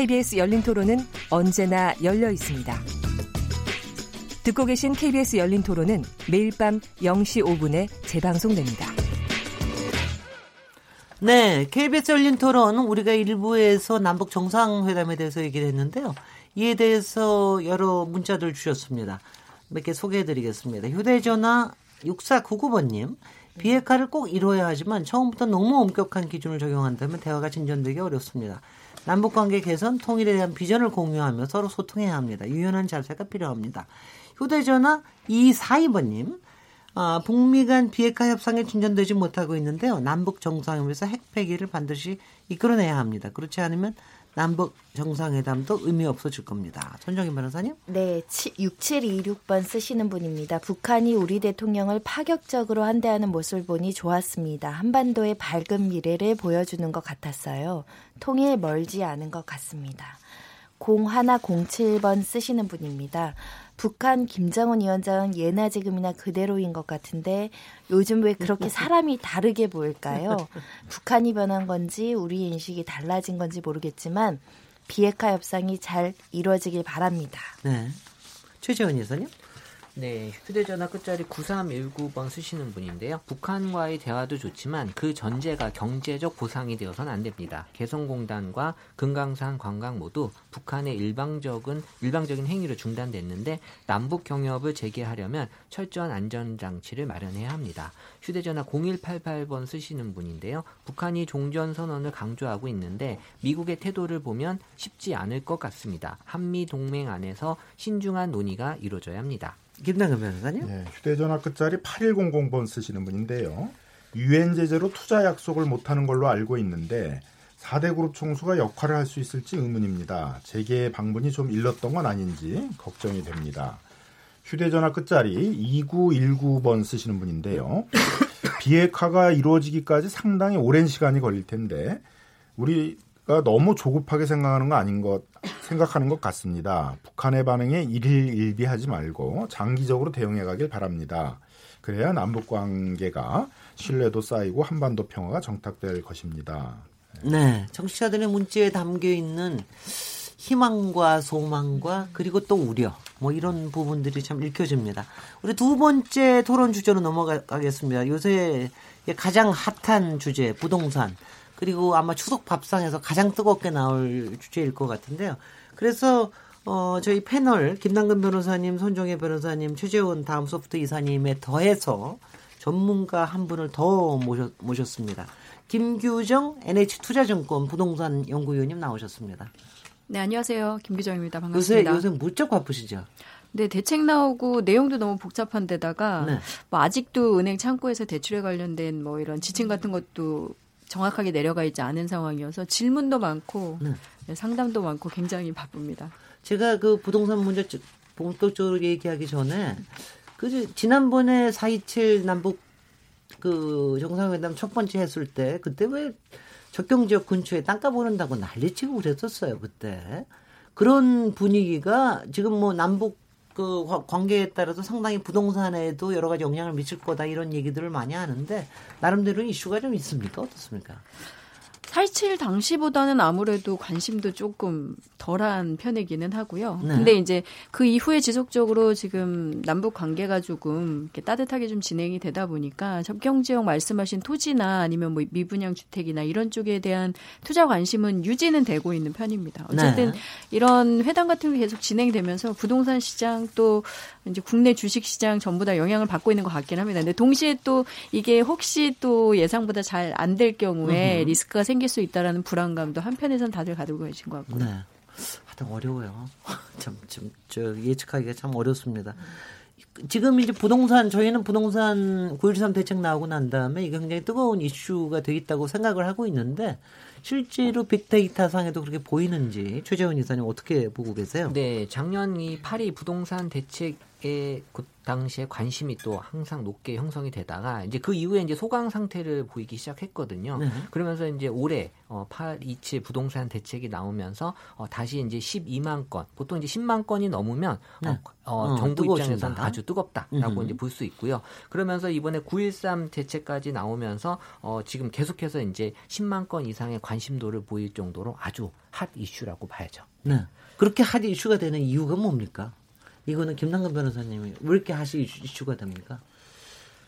KBS 열린 토론은 언제나 열려 있습니다. 듣고 계신 KBS 열린 토론은 매일 밤 0시 5분에 재방송됩니다. 네, KBS 열린 토론 우리가 일부에서 남북 정상회담에 대해서 얘기를 했는데요. 이에 대해서 여러 문자들 주셨습니다. 몇 개 소개해 드리겠습니다. 휴대전화 6499번님. 비핵화를 꼭 이뤄야 하지만 처음부터 너무 엄격한 기준을 적용한다면 대화가 진전되기 어렵습니다. 남북관계 개선, 통일에 대한 비전을 공유하며 서로 소통해야 합니다. 유연한 자세가 필요합니다. 휴대전화 242번님. 아, 북미 간 비핵화 협상에 진전되지 못하고 있는데요. 남북 정상회담에서 핵 폐기를 반드시 이끌어내야 합니다. 그렇지 않으면 남북 정상회담도 의미 없어질 겁니다. 손정희 변호사님? 네, 6726번 쓰시는 분입니다. 북한이 우리 대통령을 파격적으로 한대하는 모습을 보니 좋았습니다. 한반도의 밝은 미래를 보여주는 것 같았어요. 통일 멀지 않은 것 같습니다. 0107번 쓰시는 분입니다. 북한 김정은 위원장은 예나 지금이나 그대로인 것 같은데 요즘 왜 그렇게 사람이 다르게 보일까요? 북한이 변한 건지 우리 인식이 달라진 건지 모르겠지만 비핵화 협상이 잘 이루어지길 바랍니다. 네. 최재원 여사님? 네, 휴대전화 끝자리 9319번 쓰시는 분인데요. 북한과의 대화도 좋지만 그 전제가 경제적 보상이 되어서는 안 됩니다. 개성공단과 금강산 관광 모두 북한의 일방적인 일방적인 행위로 중단됐는데 남북 경협을 재개하려면 철저한 안전 장치를 마련해야 합니다. 휴대전화 0188번 쓰시는 분인데요. 북한이 종전 선언을 강조하고 있는데 미국의 태도를 보면 쉽지 않을 것 같습니다. 한미 동맹 안에서 신중한 논의가 이루어져야 합니다. 김남근 변호사님? 네, 휴대전화 끝자리 8100번 쓰시는 분인데요. 유엔 제재로 투자 약속을 못하는 걸로 알고 있는데 4대 그룹 총수가 역할을 할 수 있을지 의문입니다. 재계 방문이 좀 일렀던 건 아닌지 걱정이 됩니다. 휴대전화 끝자리 2919번 쓰시는 분인데요. 비핵화가 이루어지기까지 상당히 오랜 시간이 걸릴 텐데 우리가 너무 조급하게 생각하는 거 아닌 것 생각하는 것 같습니다. 북한의 반응에 일일일비하지 말고 장기적으로 대응해 가길 바랍니다. 그래야 남북 관계가 신뢰도 쌓이고 한반도 평화가 정착될 것입니다. 네, 청취자들의 문자에 담겨 있는 희망과 소망과 그리고 또 우려 뭐 이런 부분들이 참 읽혀집니다. 우리 두 번째 토론 주제로 넘어가겠습니다. 요새 가장 핫한 주제 부동산 그리고 아마 추석 밥상에서 가장 뜨겁게 나올 주제일 것 같은데요. 그래서 어, 저희 패널 김남근 변호사님, 손종혜 변호사님, 최재원 다음 소프트 이사님에 더해서 전문가 한 분을 더 모셨, 모셨습니다. 김규정 NH투자증권 부동산 연구위원님 나오셨습니다. 네, 안녕하세요. 김규정입니다. 반갑습니다. 요새, 요새 무척 바쁘시죠? 네, 대책 나오고 내용도 너무 복잡한 데다가 네. 뭐 아직도 은행 창구에서 대출에 관련된 뭐 이런 지침 같은 것도 정확하게 내려가 있지 않은 상황이어서 질문도 많고 네. 네, 상담도 많고 굉장히 바쁩니다. 제가 그 부동산 문제 본격적으로 얘기하기 전에 그 지난번에 4.27 남북 그 정상회담 첫 번째 했을 때 그때 왜 적경 지역 근처에 땅값 오른다고 난리치고 그랬었어요 그때 그런 분위기가 지금 뭐 남북 그 관계에 따라서 상당히 부동산에도 여러 가지 영향을 미칠 거다 이런 얘기들을 많이 하는데 나름대로 이슈가 좀 있습니까 어떻습니까? 4.27 당시보다는 아무래도 관심도 조금 덜한 편이기는 하고요. 네. 근데 이제 그 이후에 지속적으로 지금 남북 관계가 조금 이렇게 따뜻하게 좀 진행이 되다 보니까 접경 지역 말씀하신 토지나 아니면 뭐 미분양 주택이나 이런 쪽에 대한 투자 관심은 유지는 되고 있는 편입니다. 어쨌든 네. 이런 회담 같은 게 계속 진행되면서 부동산 시장 또 이제 국내 주식 시장 전부 다 영향을 받고 있는 것 같긴 합니다. 근데 동시에 또 이게 혹시 또 예상보다 잘 안 될 경우에 리스크가 생 생길 수 있다라는 불안감도 한편에선 다들 가지고 계신 것 같고요. 네. 하여튼 어려워요. 참, 참, 저 예측하기가 참 어렵습니다. 지금 이제 부동산 저희는 부동산 9.13 대책 나오고 난 다음에 이게 굉장히 뜨거운 이슈가 되겠다고 생각을 하고 있는데 실제로 빅데이터 상에도 그렇게 보이는지 최재훈 이사님 어떻게 보고 계세요? 네, 작년 이 파리 부동산 대책 에 그 당시에 관심이 또 항상 높게 형성이 되다가 이제 그 이후에 이제 소강 상태를 보이기 시작했거든요. 네. 그러면서 이제 올해 어, 파리치 부동산 대책이 나오면서 어, 다시 이제 12만 건, 보통 이제 10만 건이 넘으면 네. 어, 어, 정부 입장에서는 아주 뜨겁다라고 이제 볼 수 있고요. 그러면서 이번에 9.13 대책까지 나오면서 어, 지금 계속해서 이제 10만 건 이상의 관심도를 보일 정도로 아주 핫 이슈라고 봐야죠. 네. 그렇게 핫 이슈가 되는 이유가 뭡니까? 이거는 김남근 변호사님이 왜 이렇게 하시 이슈가 됩니까?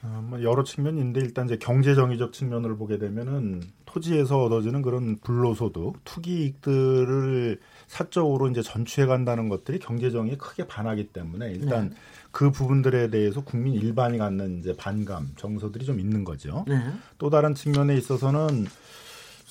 어, 뭐 여러 측면인데 일단 이제 경제 정의적 측면을 보게 되면은 토지에서 얻어지는 그런 불로소득, 투기 이익들을 사적으로 이제 전취해 간다는 것들이 경제 정의에 크게 반하기 때문에 일단 네. 그 부분들에 대해서 국민 일반이 갖는 이제 반감, 정서들이 좀 있는 거죠. 네. 또 다른 측면에 있어서는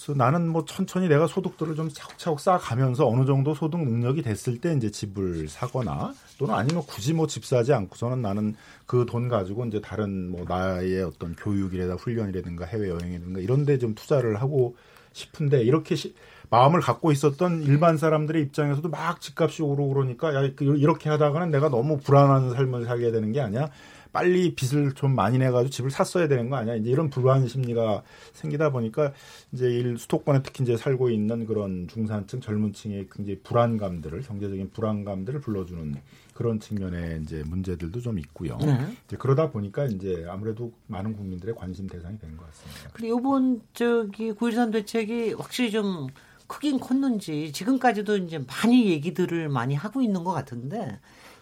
그래서 나는 뭐 천천히 내가 소득들을 좀 차곡차곡 쌓아가면서 어느 정도 소득 능력이 됐을 때 이제 집을 사거나 또는 아니면 굳이 뭐 집 사지 않고서는 나는 그 돈 가지고 이제 다른 뭐 나의 어떤 교육이라든가 훈련이라든가 해외 여행이라든가 이런 데 좀 투자를 하고 싶은데 이렇게 시, 마음을 갖고 있었던 일반 사람들의 입장에서도 막 집값이 오르고 그러니까 야그 이렇게 하다가는 내가 너무 불안한 삶을 살게 되는 게 아니야. 빨리 빚을 좀 많이 내가지고 집을 샀어야 되는 거 아니야? 이제 이런 불안 심리가 생기다 보니까 이제 일 수도권에 특히 이제 살고 있는 그런 중산층 젊은층의 굉장히 불안감들을 경제적인 불안감들을 불러주는 그런 측면의 이제 문제들도 좀 있고요. 네. 이제 그러다 보니까 이제 아무래도 많은 국민들의 관심 대상이 된 것 같습니다. 그리고 이번 저기 9.13 대책이 확실히 좀 크긴 컸는지 지금까지도 이제 많이 얘기들을 많이 하고 있는 것 같은데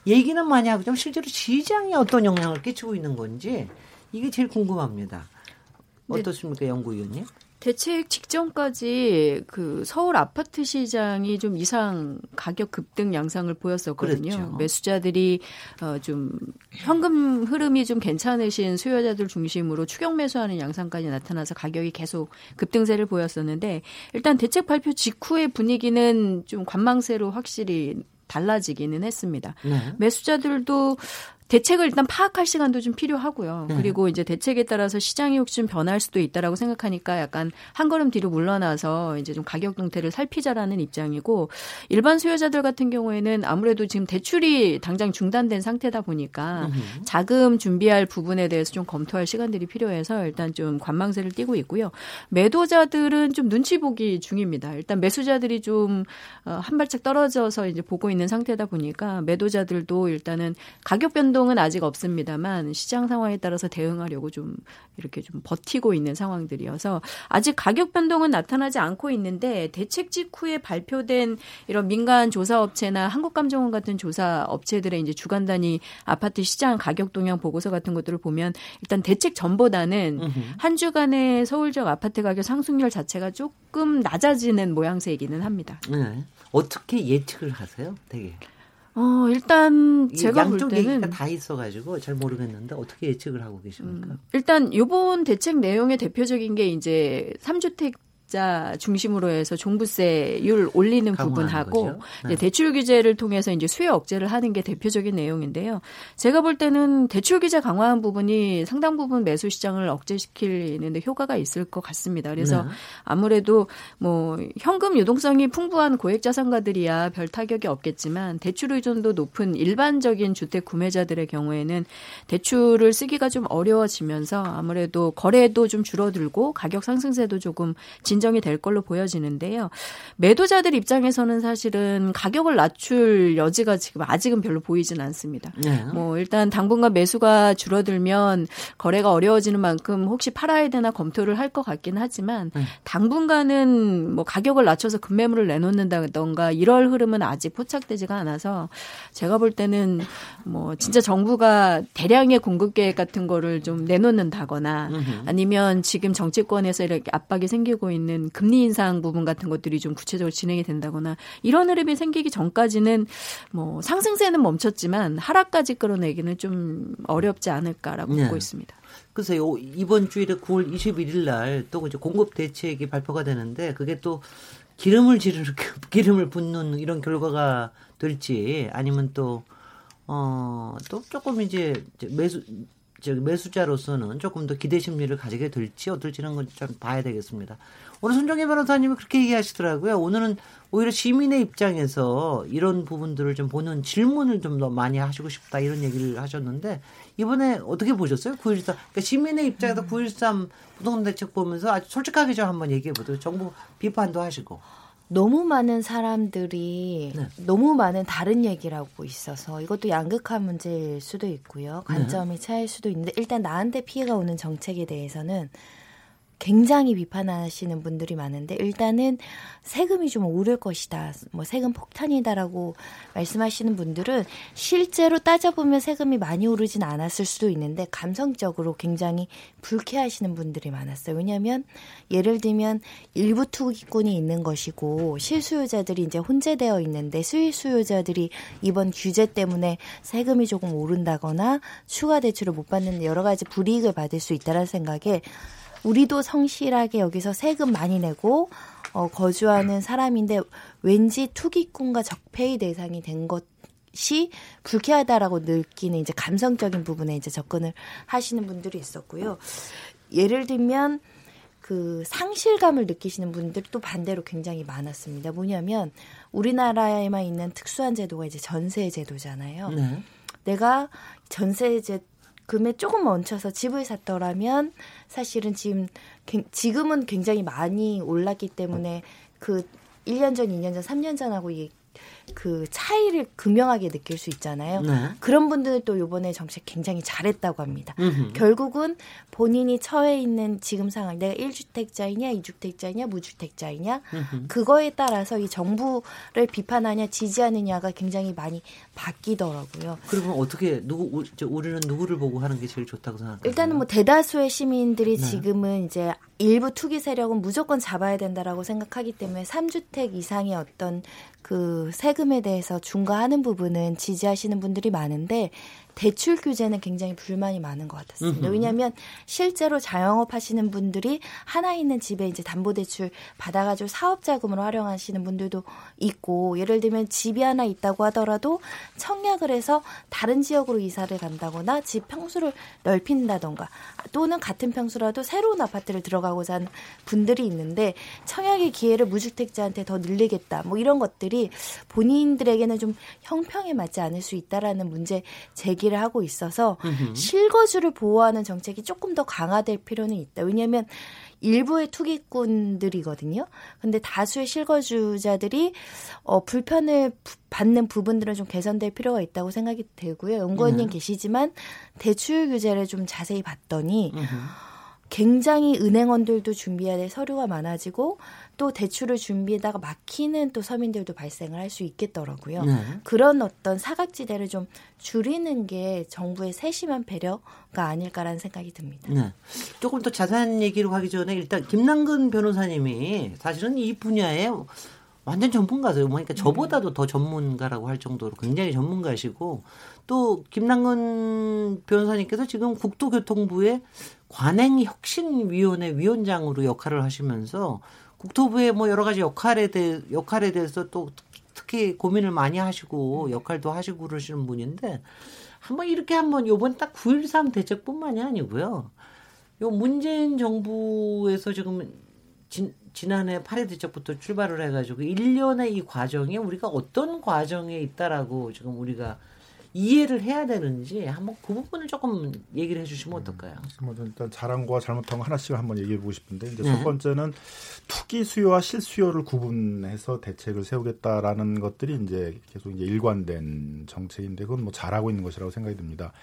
얘기는 많이 하고 좀 실제로 시장에 어떤 영향을 끼치고 있는 건지 이게 제일 궁금합니다. 어떻습니까, 연구위원님? 대책 직전까지 그 서울 아파트 시장이 좀 이상 가격 급등 양상을 보였었거든요. 그렇죠. 매수자들이 어좀 현금 흐름이 좀 괜찮으신 수요자들 중심으로 추격 매수하는 양상까지 나타나서 가격이 계속 급등세를 보였었는데 일단 대책 발표 직후의 분위기는 좀 관망세로 확실히 달라지기는 했습니다. 네. 매수자들도 대책을 일단 파악할 시간도 좀 필요하고요. 네. 그리고 이제 대책에 따라서 시장이 혹시 좀 변할 수도 있다라고 생각하니까 약간 한 걸음 뒤로 물러나서 이제 좀 가격 동태를 살피자라는 입장이고 일반 수요자들 같은 경우에는 아무래도 지금 대출이 당장 중단된 상태다 보니까 으 자금 준비할 부분에 대해서 좀 검토할 시간들이 필요해서 일단 좀 관망세를 띄고 있고요. 매도자들은 좀 눈치 보기 중입니다. 일단 매수자들이 좀한 어, 발짝 떨어져서 이제 보고 있는 상태다 보니까 매도자들도 일단은 가격 변동 변동은 아직 없습니다만 시장 상황에 따라서 대응하려고 좀 이렇게 좀 버티고 있는 상황들이어서 아직 가격 변동은 나타나지 않고 있는데 대책 직후에 발표된 이런 민간 조사 업체나 한국감정원 같은 조사 업체들의 이제 주간 단위 아파트 시장 가격 동향 보고서 같은 것들을 보면 일단 대책 전보다는 한 주간의 서울 지역 아파트 가격 상승률 자체가 조금 낮아지는 모양새이기는 합니다. 네. 어떻게 예측을 하세요? 되게. 어, 일단 제가 볼 때는 다 있어가지고 잘 모르겠는데 어떻게 예측을 하고 계십니까? 음, 일단 요번 대책 내용의 대표적인 게 이제 3주택 자 중심으로 해서 종부세율 올리는 부분하고 네. 대출 규제를 통해서 이제 수요 억제를 하는 게 대표적인 내용인데요. 제가 볼 때는 대출 규제 강화한 부분이 상당 부분 매수 시장을 억제시키는데 효과가 있을 것 같습니다. 그래서 네. 아무래도 뭐 현금 유동성이 풍부한 고액 자산가들이야 별 타격이 없겠지만 대출 의존도 높은 일반적인 주택 구매자들의 경우에는 대출을 쓰기가 좀 어려워지면서 아무래도 거래도 좀 줄어들고 가격 상승세도 조금 진 진정이 될 걸로 보여지는데요. 매도자들 입장에서는 사실은 가격을 낮출 여지가 지금 아직은 별로 보이진 않습니다. 네. 뭐 일단 당분간 매수가 줄어들면 거래가 어려워지는 만큼 혹시 팔아야 되나 검토를 할 것 같긴 하지만 네. 당분간은 뭐 가격을 낮춰서 급매물을 내놓는다던가 이럴 흐름은 아직 포착되지가 않아서 제가 볼 때는 뭐 진짜 정부가 대량의 공급 계획 같은 거를 좀 내놓는다거나 아니면 지금 정치권에서 이렇게 압박이 생기고 있는 있는 금리 인상 부분 같은 것들이 좀 구체적으로 진행이 된다거나 이런 흐름이 생기기 전까지는 뭐 상승세는 멈췄지만 하락까지 끌어내기는 좀 어렵지 않을까라고 네. 보고 있습니다. 글쎄요 이번 주일에 9월 21일 날 또 이제 공급 대책이 발표가 되는데 그게 또 기름을 지르 기름을 붓는 이런 결과가 될지 아니면 또 어, 또 조금 이제 매수 저기 매수자로서는 조금 더 기대 심리를 가지게 될지 어떨지는 좀 봐야 되겠습니다. 오늘 손정혜 변호사님이 그렇게 얘기하시더라고요. 오늘은 오히려 시민의 입장에서 이런 부분들을 좀 보는 질문을 좀 더 많이 하시고 싶다 이런 얘기를 하셨는데 이번에 어떻게 보셨어요? 9.13. 그러니까 시민의 입장에서 9.13 부동산 대책 보면서 아주 솔직하게 좀 한번 얘기해 보세요. 정부 비판도 하시고. 너무 많은 사람들이 네. 너무 많은 다른 얘기를 하고 있어서 이것도 양극화 문제일 수도 있고요. 관점이 네. 차일 수도 있는데 일단 나한테 피해가 오는 정책에 대해서는 굉장히 비판하시는 분들이 많은데 일단은 세금이 좀 오를 것이다. 뭐 세금 폭탄이다라고 말씀하시는 분들은 실제로 따져보면 세금이 많이 오르진 않았을 수도 있는데 감성적으로 굉장히 불쾌하시는 분들이 많았어요. 왜냐하면 예를 들면 일부 투기꾼이 있는 것이고 실수요자들이 이제 혼재되어 있는데 수익수요자들이 이번 규제 때문에 세금이 조금 오른다거나 추가 대출을 못 받는 여러 가지 불이익을 받을 수 있다는 생각에 우리도 성실하게 여기서 세금 많이 내고 어, 거주하는 사람인데 왠지 투기꾼과 적폐의 대상이 된 것이 불쾌하다라고 느끼는 이제 감성적인 부분에 이제 접근을 하시는 분들이 있었고요. 예를 들면 그 상실감을 느끼시는 분들이 또 반대로 굉장히 많았습니다. 뭐냐면 우리나라에만 있는 특수한 제도가 이제 전세 제도잖아요. 네. 내가 전세 제 금에 조금 멈춰서 집을 샀더라면 사실은 지금 지금은 굉장히 많이 올랐기 때문에 그 1년 전, 2년 전, 3년 전하고 그 차이를 극명하게 느낄 수 있잖아요. 네. 그런 분들은 또 요번에 정책 굉장히 잘했다고 합니다. 음흠. 결국은 본인이 처해 있는 지금 상황, 내가 1주택자이냐, 2주택자이냐, 무주택자이냐, 음흠. 그거에 따라서 이 정부를 비판하냐, 지지하느냐가 굉장히 많이 바뀌더라고요. 그러면 어떻게 누구 우리는 누구를 보고 하는 게 제일 좋다고 생각하세요? 일단은 뭐 대다수의 시민들이 네. 지금은 이제 일부 투기 세력은 무조건 잡아야 된다라고 생각하기 때문에 3주택 이상의 어떤 그 세금에 대해서 중과하는 부분은 지지하시는 분들이 많은데 대출 규제는 굉장히 불만이 많은 것 같았습니다. 음흠. 왜냐하면 실제로 자영업 하시는 분들이 하나 있는 집에 이제 담보대출 받아가지고 사업 자금으로 활용하시는 분들도 있고 예를 들면 집이 하나 있다고 하더라도 청약을 해서 다른 지역으로 이사를 간다거나 집 평수를 넓힌다던가 또는 같은 평수라도 새로운 아파트를 들어가고자 하는 분들이 있는데 청약의 기회를 무주택자한테 더 늘리겠다 뭐 이런 것들이 본인들에게는 좀 형평에 맞지 않을 수 있다라는 문제 제기 얘기를 하고 있어서 음흠. 실거주를 보호하는 정책이 조금 더 강화될 필요는 있다. 왜냐하면 일부의 투기꾼들이거든요. 근데 다수의 실거주자들이 어, 불편을 받는 부분들은 좀 개선될 필요가 있다고 생각이 되고요. 연구원님 음. 계시지만 대출 규제를 좀 자세히 봤더니 음흠. 굉장히 은행원들도 준비해야 될 서류가 많아지고 또 대출을 준비에다가 막히는 또 서민들도 발생을 할 수 있겠더라고요. 네. 그런 어떤 사각지대를 좀 줄이는 게 정부의 세심한 배려가 아닐까라는 생각이 듭니다. 네. 조금 더 자세한 얘기로 가기 전에 일단 김남근 변호사님이 사실은 이 분야에 완전 전문가세요. 그러니까 저보다도 더 전문가라고 할 정도로 굉장히 전문가시고 또 김남근 변호사님께서 지금 국토교통부의 관행혁신위원회 위원장으로 역할을 하시면서 국토부의 뭐 여러 가지 역할에 대해 역할에 대해서 또 특히 고민을 많이 하시고 역할도 하시고 그러시는 분인데 한번 이렇게 한번 요번 딱 9.13 대책뿐만이 아니고요. 요 문재인 정부에서 지금 진, 지난해 8회 대책부터 출발을 해가지고 1년의 이 과정에 우리가 어떤 과정에 있다라고 지금 우리가 이해를 해야 되는지 한번 그 부분을 조금 얘기를 해주시면 어떨까요? 음, 뭐 일단 잘한 거 잘못한 거 하나씩 한번 얘기해 보고 싶은데 이제 네. 첫 번째는 투기 수요와 실수요를 구분해서 대책을 세우겠다라는 것들이 이제 계속 이제 일관된 정책인데 그건 뭐 잘하고 있는 것이라고 생각이 듭니다.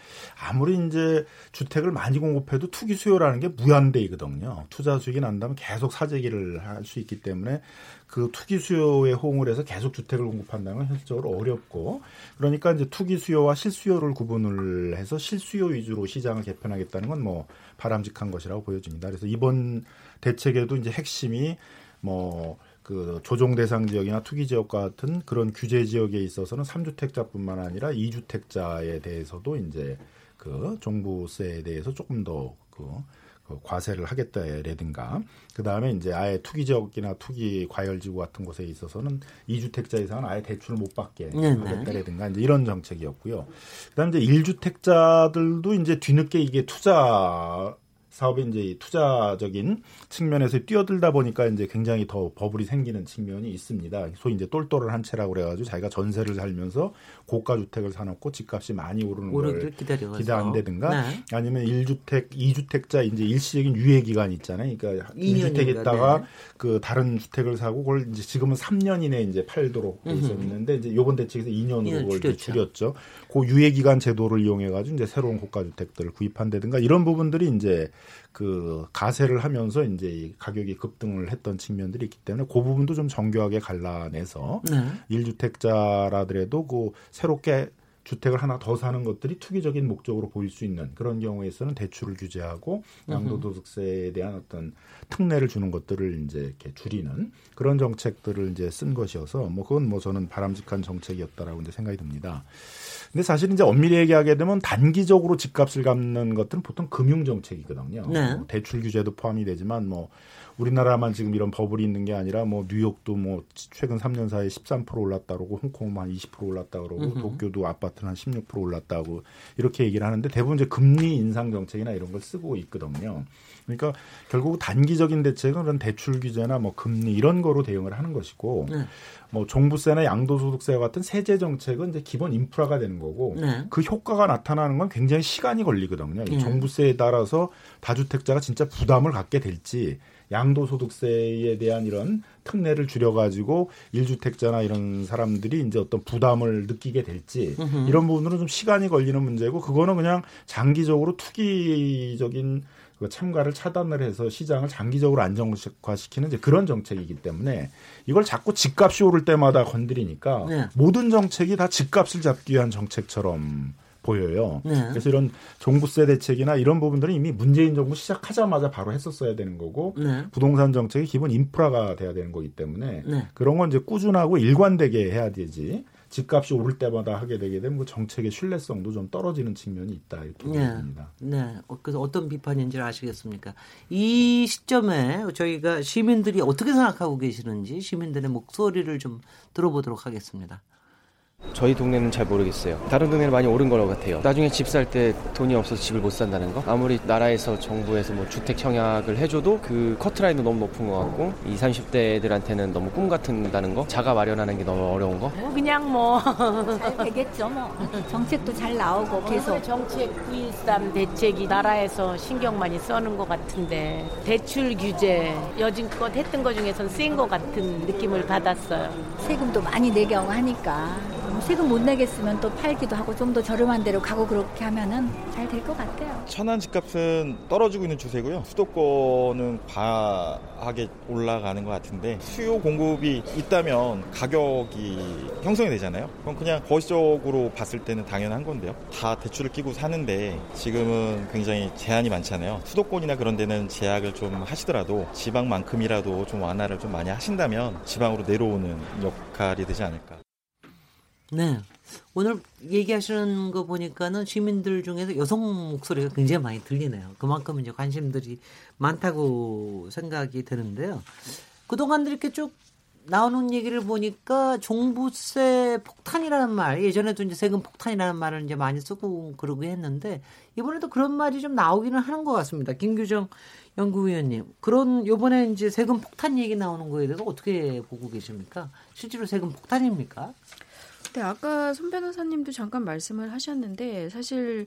아무리 이제 주택을 많이 공급해도 투기 수요라는 게 무한대이거든요. 투자 수익이 난다면 계속 사재기를 할 수 있기 때문에 그 투기 수요에 호응을 해서 계속 주택을 공급한다는 건 현실적으로 어렵고 그러니까 이제 투기 수요 와 실수요를 구분을 해서 실수요 위주로 시장을 개편하겠다는 건 뭐 바람직한 것이라고 보여집니다. 그래서 이번 대책에도 이제 핵심이 뭐그 조정 대상 지역이나 투기 지역 같은 그런 규제 지역에 있어서는 3주택자뿐만 아니라 2주택자에 대해서도 이제 그 종부세에 대해서 조금 더그 그 과세를 하겠다라든가 그 다음에 이제 아예 투기 지역이나 투기 과열 지구 같은 곳에 있어서는 이주택자 이상은 아예 대출을 못 받게 네, 네. 하겠다라든가 이제 이런 정책이었고요. 그다음에 이제 일주택자들도 이제 뒤늦게 이게 투자 사업에 이제 투자적인 측면에서 뛰어들다 보니까 이제 굉장히 더 버블이 생기는 측면이 있습니다. 소위 이제 똘똘을 한 채라고 그래가지고 자기가 전세를 살면서 고가 주택을 사놓고 집값이 많이 오르는 걸 기대한다든가 네. 아니면 1주택, 2주택자 이제 일시적인 유예 기간 있잖아요. 그러니까 2주택 있다가 네. 그 다른 주택을 사고 그걸 이제 지금은 3년 이내 이제 팔도록 돼 있었는데 이제 요번 대책에서 2년으로 그걸 줄였죠. 줄였죠. 그 유예 기간 제도를 이용해 가지고 이제 새로운 고가 주택들을 구입한다든가 이런 부분들이 이제 그 가세를 하면서 이제 가격이 급등을 했던 측면들이 있기 때문에 그 부분도 좀 정교하게 갈라내서 네. 1주택자라더라도 그 새롭게 주택을 하나 더 사는 것들이 투기적인 목적으로 보일 수 있는 그런 경우에서는 대출을 규제하고 양도소득세에 대한 어떤 특례를 주는 것들을 이제 이렇게 줄이는 그런 정책들을 이제 쓴 것이어서 뭐 그건 뭐 저는 바람직한 정책이었다라고 이제 생각이 듭니다. 근데 사실 이제 엄밀히 얘기하게 되면 단기적으로 집값을 갚는 것들은 보통 금융 정책이거든요. 네. 뭐 대출 규제도 포함이 되지만 뭐 우리나라만 지금 이런 버블이 있는 게 아니라 뭐 뉴욕도 뭐 최근 3년 사이에 13% 올랐다 그러고 홍콩은 한20% 올랐다 그러고 음흠. 도쿄도 아파트는 한 16% 올랐다고 이렇게 얘기를 하는데 대부분 이제 금리 인상 정책이나 이런 걸 쓰고 있거든요. 그러니까 결국 단기적인 대책은 그런 대출 규제나 뭐 금리 이런 거로 대응을 하는 것이고 네. 뭐 종부세나 양도소득세 같은 세제 정책은 이제 기본 인프라가 되는 거고 네. 그 효과가 나타나는 건 굉장히 시간이 걸리거든요. 네. 종부세에 따라서 다주택자가 진짜 부담을 갖게 될지 양도소득세에 대한 이런 특례를 줄여가지고 일주택자나 이런 사람들이 이제 어떤 부담을 느끼게 될지. 이런 부분으로 좀 시간이 걸리는 문제고 그거는 그냥 장기적으로 투기적인 그 참가를 차단을 해서 시장을 장기적으로 안정화시키는 이제 그런 정책이기 때문에 이걸 자꾸 집값이 오를 때마다 건드리니까 네. 모든 정책이 다 집값을 잡기 위한 정책처럼 보여요. 네. 그래서 이런 종부세 대책이나 이런 부분들은 이미 문재인 정부 시작하자마자 바로 했었어야 되는 거고 네. 부동산 정책이 기본 인프라가 돼야 되는 거기 때문에 네. 그런 건 이제 꾸준하고 일관되게 해야 되지. 집값이 오를 때마다 하게 되게 되면 그 정책의 신뢰성도 좀 떨어지는 측면이 있다 이렇게 네. 봅니다. 네. 어, 그래서 어떤 비판인지를 아시겠습니까? 이 시점에 저희가 시민들이 어떻게 생각하고 계시는지 시민들의 목소리를 좀 들어보도록 하겠습니다. 저희 동네는 잘 모르겠어요. 다른 동네는 많이 오른 거라고 같아요. 나중에 집 살 때 돈이 없어서 집을 못 산다는 거? 아무리 나라에서 정부에서 뭐 주택 청약을 해줘도 그 커트라인도 너무 높은 것 같고 20, 30대들한테는 너무 꿈 같은다는 거? 자가 마련하는 게 너무 어려운 거? 뭐 그냥 뭐 잘 되겠죠 뭐. 정책도 잘 나오고 계속. 정책 913 대책이 나라에서 신경 많이 써는 것 같은데 대출 규제 여지껏 했던 것 중에선 센 것 같은 느낌을 받았어요. 세금도 많이 내게 하니까 세금 못 내겠으면 또 팔기도 하고 좀 더 저렴한 데로 가고 그렇게 하면은 잘 될 것 같아요. 천안 집값은 떨어지고 있는 추세고요. 수도권은 과하게 올라가는 것 같은데 수요 공급이 있다면 가격이 형성이 되잖아요. 그럼 그냥 거시적으로 봤을 때는 당연한 건데요. 다 대출을 끼고 사는데 지금은 굉장히 제한이 많잖아요. 수도권이나 그런 데는 제약을 좀 하시더라도 지방만큼이라도 좀 완화를 좀 많이 하신다면 지방으로 내려오는 역할이 되지 않을까. 네. 오늘 얘기하시는 거 보니까는 시민들 중에서 여성 목소리가 굉장히 많이 들리네요. 그만큼 이제 관심들이 많다고 생각이 드는데요. 그동안 이렇게 쭉 나오는 얘기를 보니까 종부세 폭탄이라는 말, 예전에도 이제 세금 폭탄이라는 말을 이제 많이 쓰고 그러고 했는데, 이번에도 그런 말이 좀 나오기는 하는 것 같습니다. 김규정 연구위원님, 그런, 요번에 이제 세금 폭탄 얘기 나오는 거에 대해서 어떻게 보고 계십니까? 실제로 세금 폭탄입니까? 네, 아까 손 변호사님도 잠깐 말씀을 하셨는데 사실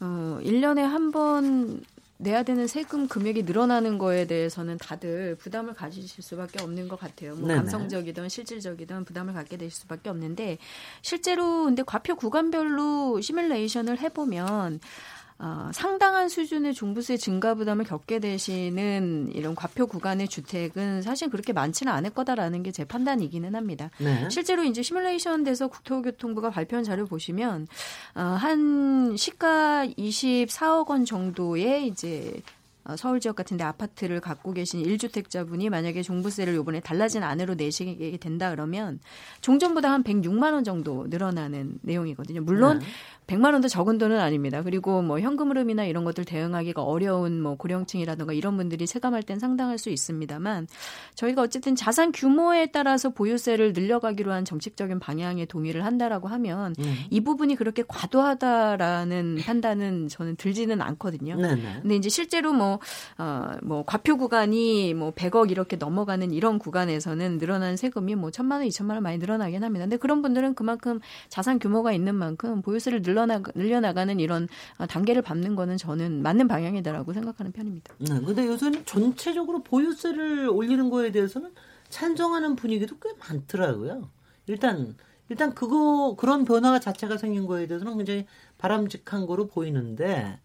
어 1년에 한 번 내야 되는 세금 금액이 늘어나는 거에 대해서는 다들 부담을 가지실 수밖에 없는 것 같아요. 뭐 감성적이든 실질적이든 부담을 갖게 되실 수밖에 없는데 실제로 근데 과표 구간별로 시뮬레이션을 해보면 어, 상당한 수준의 종부세 증가 부담을 겪게 되시는 이런 과표 구간의 주택은 사실 그렇게 많지는 않을 거다라는 게 제 판단이기는 합니다. 네. 실제로 이제 시뮬레이션 돼서 국토교통부가 발표한 자료 보시면 어, 한 시가 24억 원 정도의 이제 어, 서울 지역 같은데 아파트를 갖고 계신 1주택자분이 만약에 종부세를 요번에 달라진 안으로 내시게 된다 그러면 종전보다 한 106만 원 정도 늘어나는 내용이거든요. 물론 네. 100만 원도 적은 돈은 아닙니다. 그리고 뭐 현금 흐름이나 이런 것들 대응하기가 어려운 뭐 고령층이라든가 이런 분들이 세감할 땐 상당할 수 있습니다만 저희가 어쨌든 자산 규모에 따라서 보유세를 늘려가기로 한 정책적인 방향에 동의를 한다라고 하면 음. 이 부분이 그렇게 과도하다라는 판단은 저는 들지는 않거든요. 네네. 근데 이제 실제로 뭐, 어, 뭐 과표 구간이 뭐 100억 이렇게 넘어가는 이런 구간에서는 늘어난 세금이 뭐 천만 원, 이천만 원 많이 늘어나긴 합니다. 근데 그런 분들은 그만큼 자산 규모가 있는 만큼 보유세를 늘려 늘려나가, 늘려나가는 이런 어, 단계를 밟는 거는 저는 맞는 방향이다라고 생각하는 편입니다. 네, 근데 요새는 전체적으로 보유세를 올리는 거에 대해서는 찬성하는 분위기도 꽤 많더라고요. 일단 일단 그거 그런 변화가 자체가 생긴 거에 대해서는 굉장히 바람직한 거로 보이는데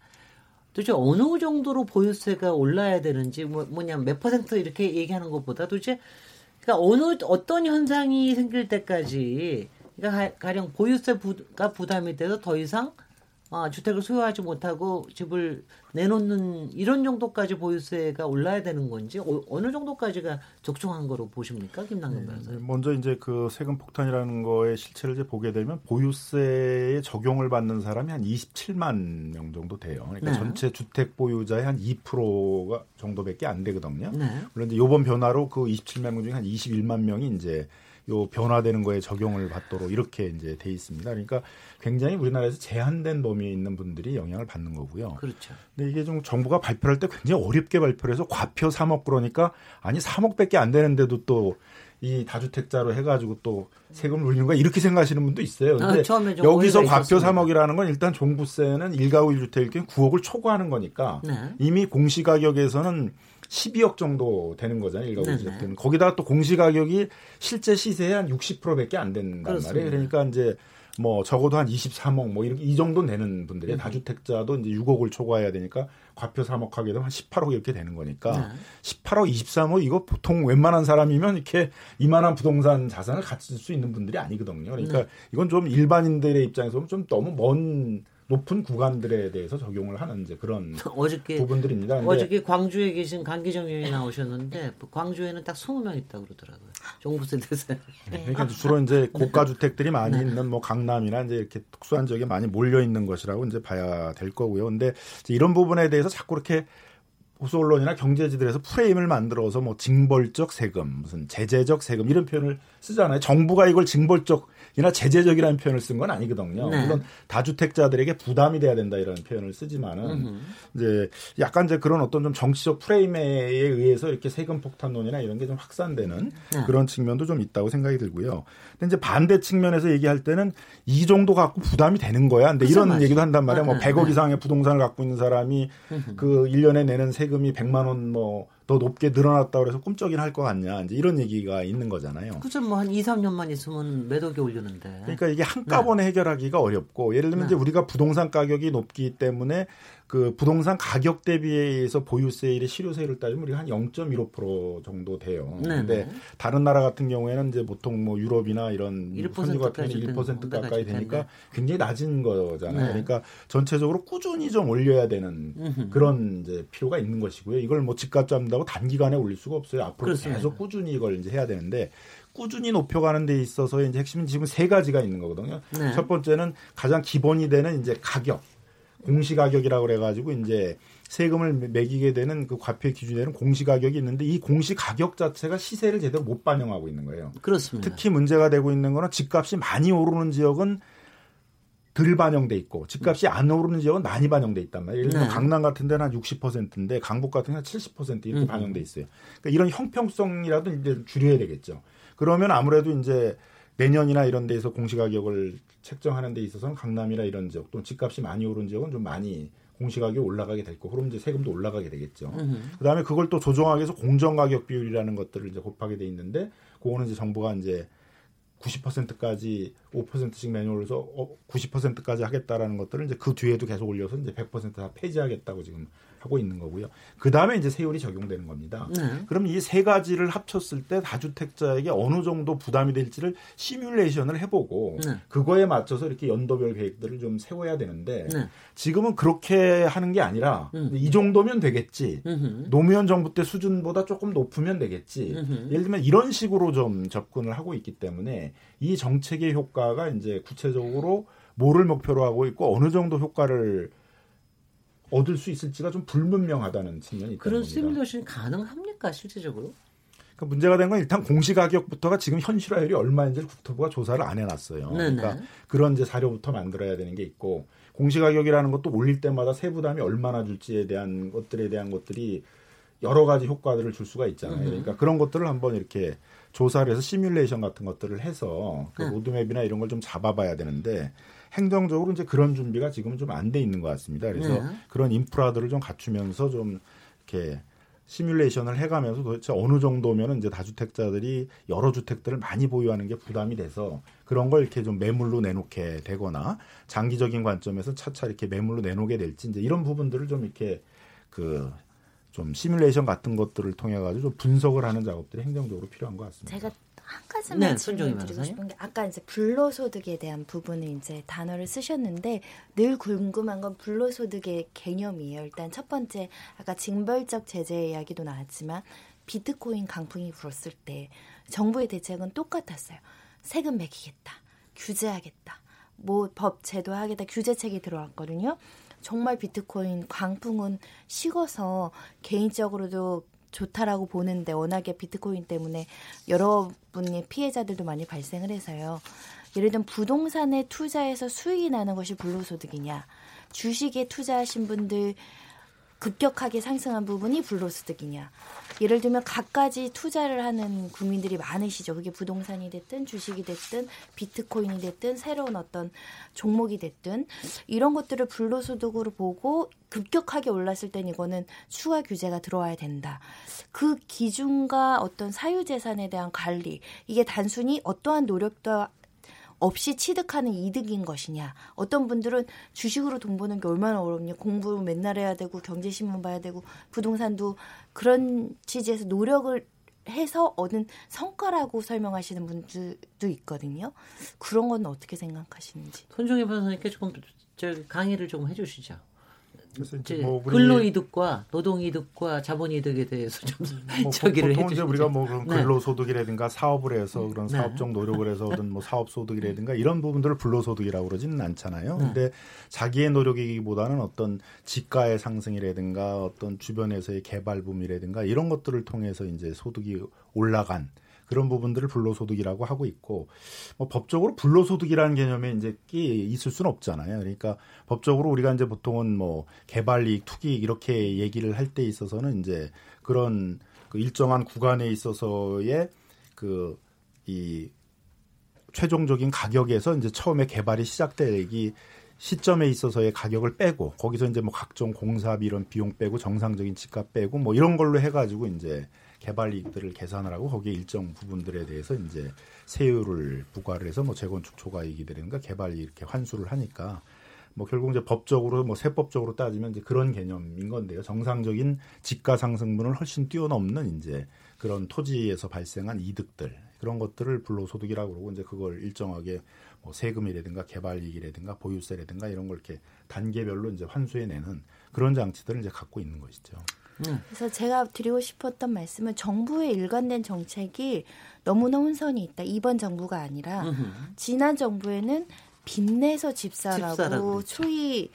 도대체 어느 정도로 보유세가 올라야 되는지 뭐, 뭐냐 몇 퍼센트 이렇게 얘기하는 것보다 도대체 그러니까 어느 어떤 현상이 생길 때까지 그러니까 가령 보유세가 부담이 돼서 더 이상 아, 주택을 소유하지 못하고 집을 내놓는 이런 정도까지 보유세가 올라야 되는 건지 어, 느 정도까지가 적정한 거로 보십니까, 김남근 변호사? 네, 먼저 이제 그 세금 폭탄이라는 거의 실체를 이제 보게 되면 보유세에 적용을 받는 사람이 한 27만 명 정도 돼요. 그러니까 네. 전체 주택 보유자의 한 2%가 정도밖에 안 되거든요. 네. 물론 이제 이번 변화로 그 27만 명 중에 한 21만 명이 이제 요 변화되는 거에 적용을 받도록 이렇게 이제 돼 있습니다. 그러니까 굉장히 우리나라에서 제한된 범위에 있는 분들이 영향을 받는 거고요. 그렇죠. 근데 이게 좀 정부가 발표할 때 굉장히 어렵게 발표를 해서 과표 3억 그러니까 아니 3억밖에 안 되는데도 또 이 다주택자로 해가지고 또 세금을 올리는 거야 이렇게 생각하시는 분도 있어요. 근데 아, 여기서 과표 3억이라는 건 일단 종부세는 1가구 1주택일 경우 9억을 초과하는 거니까 네. 이미 공시가격에서는 12억 정도 되는 거잖아요. 일가구 주택은. 거기다가 또 공시 가격이 실제 시세의 한 60%밖에 안 된단 그렇습니다. 말이에요. 그러니까 이제 뭐 적어도 한 23억 뭐 이렇게 이 정도 내는 분들이 음. 다주택자도 이제 6억을 초과해야 되니까 과표 3억 하게 되면 한 18억 이렇게 되는 거니까 네. 18억, 23억 이거 보통 웬만한 사람이면 이렇게 이만한 부동산 자산을 갖출 수 있는 분들이 아니거든요. 그러니까 네. 이건 좀 일반인들의 입장에서 보면 좀 너무 먼 높은 구간들에 대해서 적용을 하는 이제 그런 어저께, 부분들입니다. 어저께 광주에 계신 강기정 의원이 나오셨는데 광주에는 딱 20명 있다고 그러더라고요. 종부세 대세. 네. 그러니까 주로 이제 고가 주택들이 많이 네. 있는 뭐 강남이나 이제 이렇게 특수한 지역에 많이 몰려 있는 것이라고 이제 봐야 될 거고요. 근데 이런 부분에 대해서 자꾸 이렇게 보수 언론이나 경제지들에서 프레임을 만들어서 뭐 징벌적 세금, 무슨 제재적 세금 이런 표현을 쓰잖아요. 정부가 이걸 징벌적 이나 제재적이라는 표현을 쓴 건 아니거든요. 네. 물론 다주택자들에게 부담이 돼야 된다 이런 표현을 쓰지만은 음흠. 이제 약간 이제 그런 어떤 좀 정치적 프레임에 의해서 이렇게 세금 폭탄론이나 이런 게 좀 확산되는 네. 그런 측면도 좀 있다고 생각이 들고요. 근데 이제 반대 측면에서 얘기할 때는 이 정도 갖고 부담이 되는 거야. 근데 이런 맞아. 얘기도 한단 말이야. 뭐 100억 이상의 부동산을 갖고 있는 사람이 그 1년에 내는 세금이 100만 원뭐 더 높게 늘어났다 그래서 꿈쩍이나 할 것 같냐 이제 이런 얘기가 있는 거잖아요. 그죠 뭐한 2, 3년만 있으면 몇 억이 올리는데. 그러니까 이게 한꺼번에 네. 해결하기가 어렵고 예를 들면 네. 이제 우리가 부동산 가격이 높기 때문에 그 부동산 가격 대비해서 보유세율의 실효세율을 따지면 우리가 한 0.15% 정도 돼요. 네 근데 네. 다른 나라 같은 경우에는 이제 보통 뭐 유럽이나 이런 선진 같은 경우는 1% 가까이 되니까 굉장히 낮은 거잖아요. 네. 그러니까 전체적으로 꾸준히 좀 올려야 되는 음흠. 그런 이제 필요가 있는 것이고요. 이걸 뭐 집값 잡는다고 단기간에 올릴 수가 없어요. 앞으로 그렇습니다. 계속 꾸준히 이걸 이제 해야 되는데 꾸준히 높여가는 데 있어서 이제 핵심은 지금 세 가지가 있는 거거든요. 네. 첫 번째는 가장 기본이 되는 이제 가격. 공시가격이라고 그래가지고 이제 세금을 매기게 되는 그 과표 기준에는 공시가격이 있는데 이 공시가격 자체가 시세를 제대로 못 반영하고 있는 거예요. 그렇습니다. 특히 문제가 되고 있는 거는 집값이 많이 오르는 지역은 덜 반영돼 있고 집값이 안 오르는 지역은 많이 반영돼 있단 말이에요. 예를 들면 네. 강남 같은 데는 한 60%인데 강북 같은 데는 70% 이렇게 음. 반영돼 있어요. 그러니까 이런 형평성이라도 이제 줄여야 되겠죠. 그러면 아무래도 이제 내년이나 이런 데에서 공시가격을 책정하는 데 있어서는 강남이나 이런 지역 또 집값이 많이 오른 지역은 좀 많이 공시가격이 올라가게 될 거고 그럼 이제 세금도 올라가게 되겠죠. 그다음에 그걸 또 조정하기 위해서 공정가격 비율이라는 것들을 이제 곱하게 돼 있는데 그거는 이제 정부가 이제 90%까지 5%씩 매뉴얼에서 90%까지 하겠다라는 것들을 이제 그 뒤에도 계속 올려서 이제 100%다 폐지하겠다고 지금 하고 있는 거고요. 그 다음에 이제 세율이 적용되는 겁니다. 네. 그럼 이 세 가지를 합쳤을 때 다주택자에게 어느 정도 부담이 될지를 시뮬레이션을 해보고 네. 그거에 맞춰서 이렇게 연도별 계획들을 좀 세워야 되는데 네. 지금은 그렇게 하는 게 아니라 음. 이 정도면 되겠지. 음흠. 노무현 정부 때 수준보다 조금 높으면 되겠지. 음흠. 예를 들면 이런 식으로 좀 접근을 하고 있기 때문에 이 정책의 효과가 이제 구체적으로 뭐를 목표로 하고 있고 어느 정도 효과를 얻을 수 있을지가 좀 불분명하다는 측면이 있다 그런 시뮬레이션이 가능합니까 실제적으로? 그러니까 문제가 된 건 일단 공시 가격부터가 지금 현실화율이 얼마인지를 국토부가 조사를 안 해놨어요. 네네. 그러니까 그런 이제 자료부터 만들어야 되는 게 있고 공시 가격이라는 것도 올릴 때마다 세부담이 얼마나 줄지에 대한 것들에 대한 것들이 여러 가지 효과들을 줄 수가 있잖아요. 그러니까 그런 것들을 한번 이렇게 조사를 해서 시뮬레이션 같은 것들을 해서 그 네. 로드맵이나 이런 걸 좀 잡아봐야 되는데 행정적으로 이제 그런 준비가 지금은 좀안 돼 있는 것 같습니다. 그래서 네. 그런 인프라들을 좀 갖추면서 좀 이렇게 시뮬레이션을 해가면서 도대체 어느 정도면은 이제 다주택자들이 여러 주택들을 많이 보유하는 게 부담이 돼서 그런 걸 이렇게 좀 매물로 내놓게 되거나 장기적인 관점에서 차차 이렇게 매물로 내놓게 될지 이제 이런 부분들을 좀 이렇게 그 좀 시뮬레이션 같은 것들을 통해 가지고 좀 분석을 하는 작업들이 행정적으로 필요한 것 같습니다. 제가 한 가지만 네, 질문드리고 싶은 게 아까 이제 불로소득에 대한 부분을 이제 단어를 쓰셨는데 늘 궁금한 건 불로소득의 개념이에요. 일단 첫 번째 아까 징벌적 제재 이야기도 나왔지만 비트코인 강풍이 불었을 때 정부의 대책은 똑같았어요. 세금 매기겠다, 규제하겠다, 뭐 법 제도하겠다 규제책이 들어왔거든요. 정말 비트코인 광풍은 식어서 개인적으로도 좋다라고 보는데 워낙에 비트코인 때문에 여러분의 피해자들도 많이 발생을 해서요. 예를 들면 부동산에 투자해서 수익이 나는 것이 불로소득이냐, 주식에 투자하신 분들 급격하게 상승한 부분이 불로소득이냐. 예를 들면 갖가지 투자를 하는 국민들이 많으시죠. 그게 부동산이 됐든 주식이 됐든 비트코인이 됐든 새로운 어떤 종목이 됐든 이런 것들을 불로소득으로 보고 급격하게 올랐을 땐 이거는 추가 규제가 들어와야 된다. 그 기준과 어떤 사유재산에 대한 관리 이게 단순히 어떠한 노력도 없이 취득하는 이득인 것이냐. 어떤 분들은 주식으로 돈 버는 게 얼마나 어렵냐. 공부 맨날 해야 되고 경제신문 봐야 되고 부동산도 그런 취지에서 노력을 해서 얻은 성과라고 설명하시는 분들도 있거든요. 그런 건 어떻게 생각하시는지. 손종희 변호사님께 조금 저 강의를 좀 해주시죠. 그래서 이제 뭐 근로 이득과 노동 이득과 자본 이득에 대해서 좀 뭐 저기를 보통 이제 우리가 뭐 그런 네. 근로 소득이라든가 사업을 해서 그런 네. 사업적 노력을 해서 얻은 뭐 사업 소득이라든가 이런 부분들을 불로소득이라고 그러지는 않잖아요. 네. 근데 자기의 노력이기보다는 어떤 지가의 상승이라든가 어떤 주변에서의 개발붐이라든가 이런 것들을 통해서 이제 소득이 올라간 그런 부분들을 불로소득이라고 하고 있고 뭐 법적으로 불로소득이라는 개념에 이제 끼 있을 수는 없잖아요. 그러니까 법적으로 우리가 이제 보통은 뭐 개발이익, 투기익 이렇게 얘기를 할 때 있어서는 이제 그런 그 일정한 구간에 있어서의 그이 최종적인 가격에서 이제 처음에 개발이 시작되기 시점에 있어서의 가격을 빼고 거기서 이제 뭐 각종 공사비 이런 비용 빼고 정상적인 집값 빼고 뭐 이런 걸로 해가지고 이제 개발 이익들을 계산을 하고 거기에 일정 부분들에 대해서 이제 세율을 부과를 해서 뭐 재건축 초과 이익이라든가 개발 이렇게 환수를 하니까 뭐 결국 이제 법적으로 뭐 세법적으로 따지면 이제 그런 개념인 건데요. 정상적인 지가 상승분을 훨씬 뛰어넘는 이제 그런 토지에서 발생한 이득들 그런 것들을 불로소득이라고 그러고 이제 그걸 일정하게 뭐 세금이라든가 개발 이익이라든가 보유세라든가 이런 걸 이렇게 단계별로 이제 환수해 내는 그런 장치들을 이제 갖고 있는 것이죠. 음. 그래서 제가 드리고 싶었던 말씀은 정부의 일관된 정책이 너무나 혼선이 있다. 이번 정부가 아니라 지난 정부에는 빚내서 집사라고 초이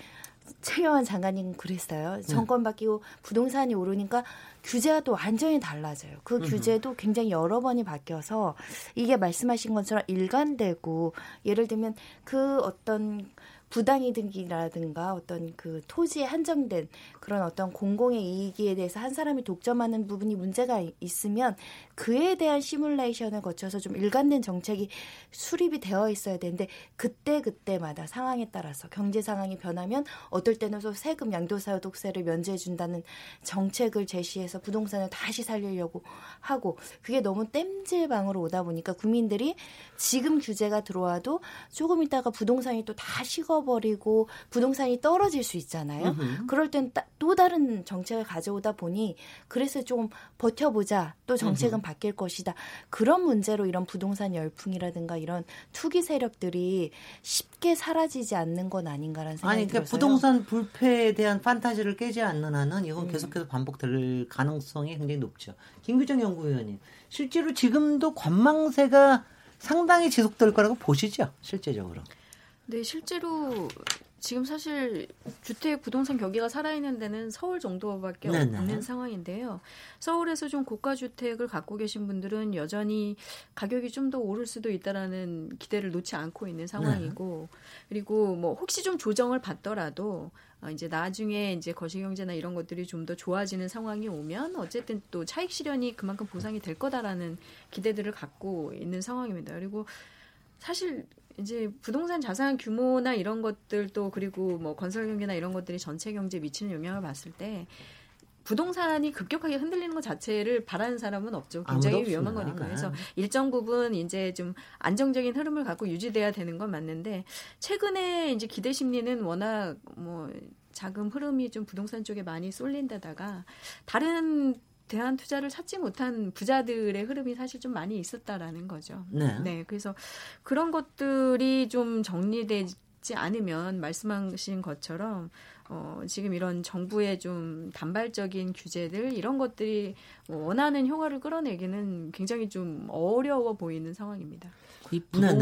최영환 장관님 그랬어요. 네. 정권 바뀌고 부동산이 오르니까 규제가 또 완전히 달라져요. 그 규제도 굉장히 여러 번이 바뀌어서 이게 말씀하신 것처럼 일관되고 예를 들면 그 어떤 부당이득이라든가 어떤 그 토지에 한정된 그런 어떤 공공의 이익에 대해서 한 사람이 독점하는 부분이 문제가 있으면 그에 대한 시뮬레이션을 거쳐서 좀 일관된 정책이 수립이 되어 있어야 되는데 그때 그때마다 상황에 따라서 경제 상황이 변하면 어떨 때는 또 세금 양도소득세를 면제해 준다는 정책을 제시해서 부동산을 다시 살리려고 하고 그게 너무 땜질방으로 오다 보니까 국민들이 지금 규제가 들어와도 조금 있다가 부동산이 또 다 식어 식어버리고 부동산이 떨어질 수 있잖아요. 으흠. 그럴 땐 또 다른 정책을 가져오다 보니 그래서 좀 버텨보자. 또 정책은 으흠. 바뀔 것이다. 그런 문제로 이런 부동산 열풍이라든가 이런 투기 세력들이 쉽게 사라지지 않는 건 아닌가라는 생각이 아니, 그러니까 들어서요. 부동산 불패에 대한 판타지를 깨지 않는 한은 이건 음. 계속해서 반복될 가능성이 굉장히 높죠. 김규정 연구위원님, 실제로 지금도 관망세가 상당히 지속될 거라고 보시죠, 실제적으로. 네, 실제로 지금 사실 주택 부동산 경기가 살아있는 데는 서울 정도밖에 네네. 없는 상황인데요. 서울에서 좀 고가 주택을 갖고 계신 분들은 여전히 가격이 좀 더 오를 수도 있다라는 기대를 놓지 않고 있는 상황이고 네. 그리고 뭐 혹시 좀 조정을 받더라도 어, 이제 나중에 이제 거시경제나 이런 것들이 좀 더 좋아지는 상황이 오면 어쨌든 또 차익 실현이 그만큼 보상이 될 거다라는 기대들을 갖고 있는 상황입니다. 그리고 사실 이제 부동산 자산 규모나 이런 것들도 그리고 뭐 건설 경기나 이런 것들이 전체 경제에 미치는 영향을 봤을 때 부동산이 급격하게 흔들리는 것 자체를 바라는 사람은 없죠. 굉장히 위험한 거니까. 그래서 네. 일정 부분 이제 좀 안정적인 흐름을 갖고 유지돼야 되는 건 맞는데 최근에 이제 기대 심리는 워낙 뭐 자금 흐름이 좀 부동산 쪽에 많이 쏠린 데다가 다른 대한 투자를 찾지 못한 부자들의 흐름이 사실 좀 많이 있었다라는 거죠. 네. 네. 그래서 그런 것들이 좀 정리되지 않으면 말씀하신 것처럼 어, 지금 이런 정부의 좀 단발적인 규제들 이런 것들이 뭐 원하는 효과를 끌어내기는 굉장히 좀 어려워 보이는 상황입니다. 이 부동산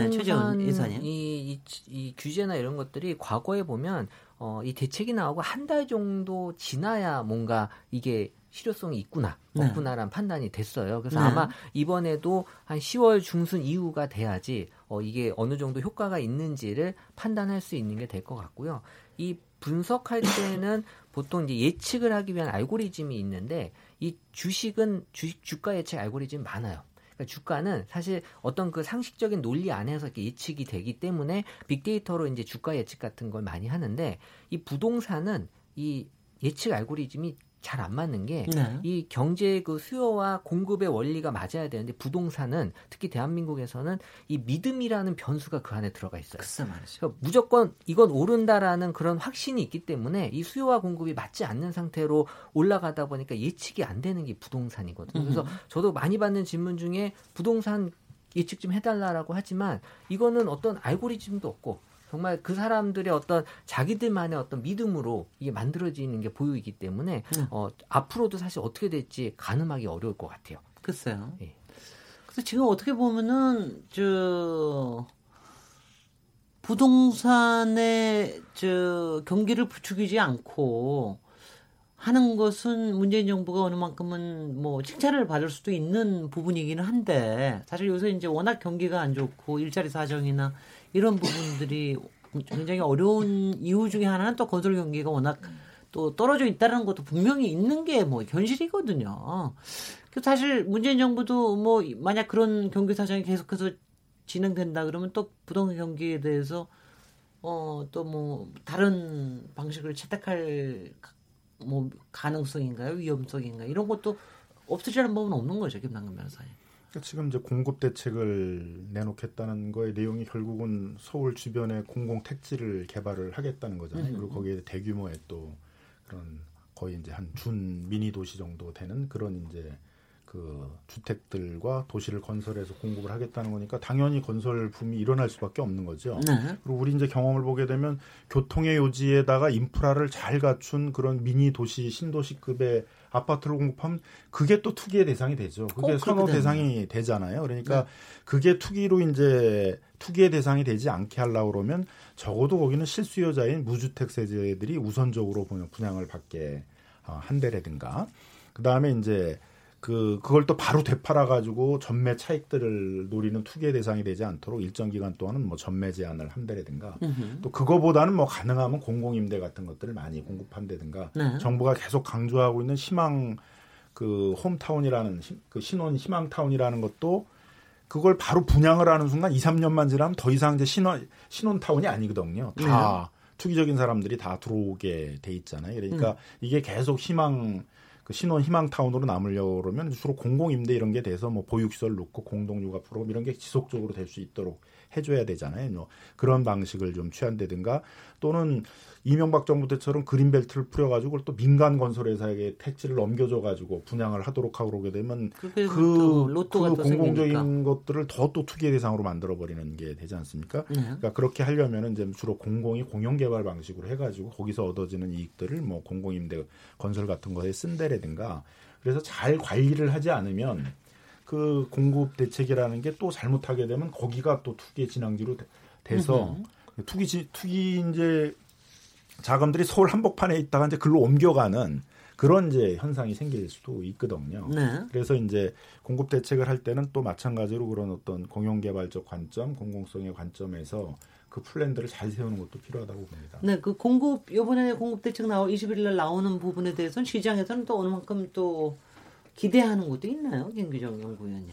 네, 네, 이, 이, 이 규제나 이런 것들이 과거에 보면 어, 이 대책이 나오고 한 달 정도 지나야 뭔가 이게 실효성이 있구나 네. 없구나란 판단이 됐어요. 그래서 네. 아마 이번에도 한 10월 중순 이후가 돼야지 어, 이게 어느 정도 효과가 있는지를 판단할 수 있는 게 될 것 같고요. 이 분석할 때는 보통 이제 예측을 하기 위한 알고리즘이 있는데 이 주식은 주식 주가 예측 알고리즘 많아요. 그러니까 주가는 사실 어떤 그 상식적인 논리 안에서 이렇게 예측이 되기 때문에 빅데이터로 이제 주가 예측 같은 걸 많이 하는데 이 부동산은 이 예측 알고리즘이 잘 안 맞는 게이 네. 경제 그 수요와 공급의 원리가 맞아야 되는데 부동산은 특히 대한민국에서는 이 믿음이라는 변수가 그 안에 들어가 있어요. 글쎄 말이죠. 그러니까 무조건 이건 오른다라는 그런 확신이 있기 때문에 이 수요와 공급이 맞지 않는 상태로 올라가다 보니까 예측이 안 되는 게 부동산이거든요. 그래서 저도 많이 받는 질문 중에 부동산 예측 좀 해달라라고 하지만 이거는 어떤 알고리즘도 없고 정말 그 사람들의 어떤 자기들만의 어떤 믿음으로 이게 만들어지는 게 보이기 때문에 음. 어, 앞으로도 사실 어떻게 될지 가늠하기 어려울 것 같아요. 글쎄요. 예. 그래서 지금 어떻게 보면은 저 부동산의 저 경기를 부추기지 않고 하는 것은 문재인 정부가 어느 만큼은 뭐 칭찬을 받을 수도 있는 부분이기는 한데 사실 요새 이제 워낙 경기가 안 좋고 일자리 사정이나 이런 부분들이 굉장히 어려운 이유 중에 하나는 또 건설 경기가 워낙 또 떨어져 있다는 것도 분명히 있는 게 뭐 현실이거든요. 그 사실 문재인 정부도 뭐 만약 그런 경기 사정이 계속해서 진행된다 그러면 또 부동산 경기에 대해서 어 또 뭐 다른 방식을 채택할 뭐 가능성인가요? 위험성인가 이런 것도 없으지않은 법은 없는 거죠, 김남근 변호사님. 그러니까 지금 이제 공급 대책을 내놓겠다는 거의 내용이 결국은 서울 주변에 공공 택지를 개발을 하겠다는 거잖아요. 그리고 거기에 대규모의 또 그런 거의 이제 한 준 미니 도시 정도 되는 그런 이제 그 주택들과 도시를 건설해서 공급을 하겠다는 거니까 당연히 건설 붐이 일어날 수밖에 없는 거죠. 네. 그리고 우리 이제 경험을 보게 되면 교통의 요지에다가 인프라를 잘 갖춘 그런 미니 도시 신도시급의 아파트를 공급하면 그게 또 투기의 대상이 되죠. 그게 선호 대상이 되잖아요. 그러니까 네. 그게 투기로 이제 투기의 대상이 되지 않게 하려고 그러면 적어도 거기는 실수요자인 무주택 세대들이 우선적으로 분양을 받게 어, 한대라든가 그다음에 이제 그 그걸 또 바로 되팔아 가지고 전매 차익들을 노리는 투기의 대상이 되지 않도록 일정 기간 동안은 뭐 전매 제한을 한다든가 또 그거보다는 뭐 가능하면 공공 임대 같은 것들을 많이 공급한다든가 네. 정부가 계속 강조하고 있는 희망 그 홈타운이라는 그 신혼 희망 타운이라는 것도 그걸 바로 분양을 하는 순간 2, 3년만 지나면 더 이상 이제 신혼 신혼 타운이 아니거든요. 다 네. 투기적인 사람들이 다 들어오게 돼 있잖아요. 그러니까 음. 이게 계속 희망 그 신혼 희망타운으로 남으려고 그러면 주로 공공임대 이런 게 돼서 뭐 보육시설 놓고 공동육아 프로그램 이런 게 지속적으로 될 수 있도록 해줘야 되잖아요. 뭐 그런 방식을 좀 취한다든가 또는 이명박 정부 때처럼 그린벨트를 풀어가지고 그걸 또 민간 건설회사에게 택지를 넘겨줘가지고 분양을 하도록 하고 그러게 되면 그, 그 공공적인 생기니까. 것들을 더 또 투기 대상으로 만들어 버리는 게 되지 않습니까? 네. 그러니까 그렇게 하려면은 이제 주로 공공이 공영 개발 방식으로 해가지고 거기서 얻어지는 이익들을 뭐 공공임대 건설 같은 거에 쓴다라든가 그래서 잘 관리를 하지 않으면 그 공급 대책이라는 게 또 잘못하게 되면 거기가 또 투기 진앙지로 돼서. 투기 투기 이제 자금들이 서울 한복판에 있다가 이제 글로 옮겨가는 그런 이제 현상이 생길 수도 있거든요. 네. 그래서 이제 공급 대책을 할 때는 또 마찬가지로 그런 어떤 공영 개발적 관점, 공공성의 관점에서 그 플랜들을 잘 세우는 것도 필요하다고 봅니다. 네, 그 공급 요번에 공급 대책 나오 21일 날 나오는 부분에 대해서는 시장에서는 또 어느 만큼 또 기대하는 것도 있나요, 김규정 연구위원님?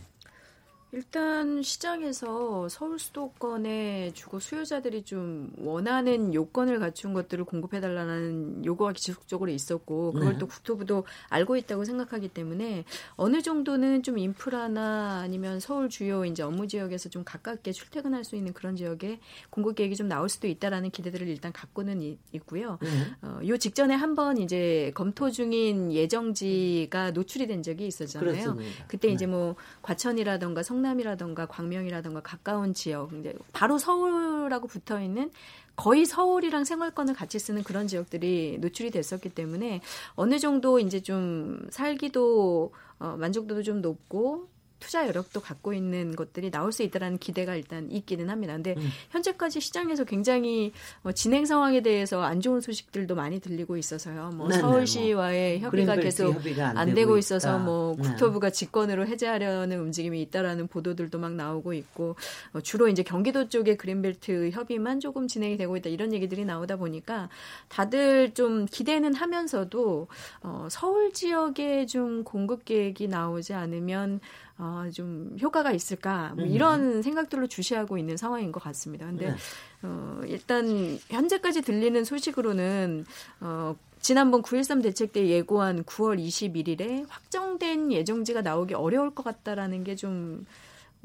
일단 시장에서 서울 수도권의 주거 수요자들이 좀 원하는 요건을 갖춘 것들을 공급해 달라는 요구가 지속적으로 있었고 그걸 네. 또 국토부도 알고 있다고 생각하기 때문에 어느 정도는 좀 인프라나 아니면 서울 주요 이제 업무 지역에서 좀 가깝게 출퇴근할 수 있는 그런 지역에 공급 계획이 좀 나올 수도 있다라는 기대들을 일단 갖고는 있, 고요 네. 어, 요 직전에 한번 이제 검토 중인 예정지가 노출이 된 적이 있었잖아요. 그렇습니다. 그때 네. 이제 뭐 과천이라던가 성 성남이라던가 광명이라던가 가까운 지역, 바로 서울하고 붙어 있는 거의 서울이랑 생활권을 같이 쓰는 그런 지역들이 노출이 됐었기 때문에 어느 정도 이제 좀 살기도 어, 만족도도 좀 높고 투자 여력도 갖고 있는 것들이 나올 수 있다라는 기대가 일단 있기는 합니다. 근데 음. 현재까지 시장에서 굉장히 뭐 진행 상황에 대해서 안 좋은 소식들도 많이 들리고 있어서요. 뭐 네네, 네, 서울시와의 뭐 협의가 계속 협의가 안, 안, 되고, 있어서 뭐 네. 국토부가 직권으로 해제하려는 움직임이 있다라는 보도들도 막 나오고 있고 어, 주로 이제 경기도 쪽의 그린벨트 협의만 조금 진행이 되고 있다 이런 얘기들이 나오다 보니까 다들 좀 기대는 하면서도 어, 서울 지역에 좀 공급 계획이 나오지 않으면 어, 좀 효과가 있을까 뭐 음. 이런 생각들로 주시하고 있는 상황인 것 같습니다. 근데 네. 어, 일단 현재까지 들리는 소식으로는 어, 지난번 9.13 대책 때 예고한 9월 21일에 확정된 예정지가 나오기 어려울 것 같다라는 게 좀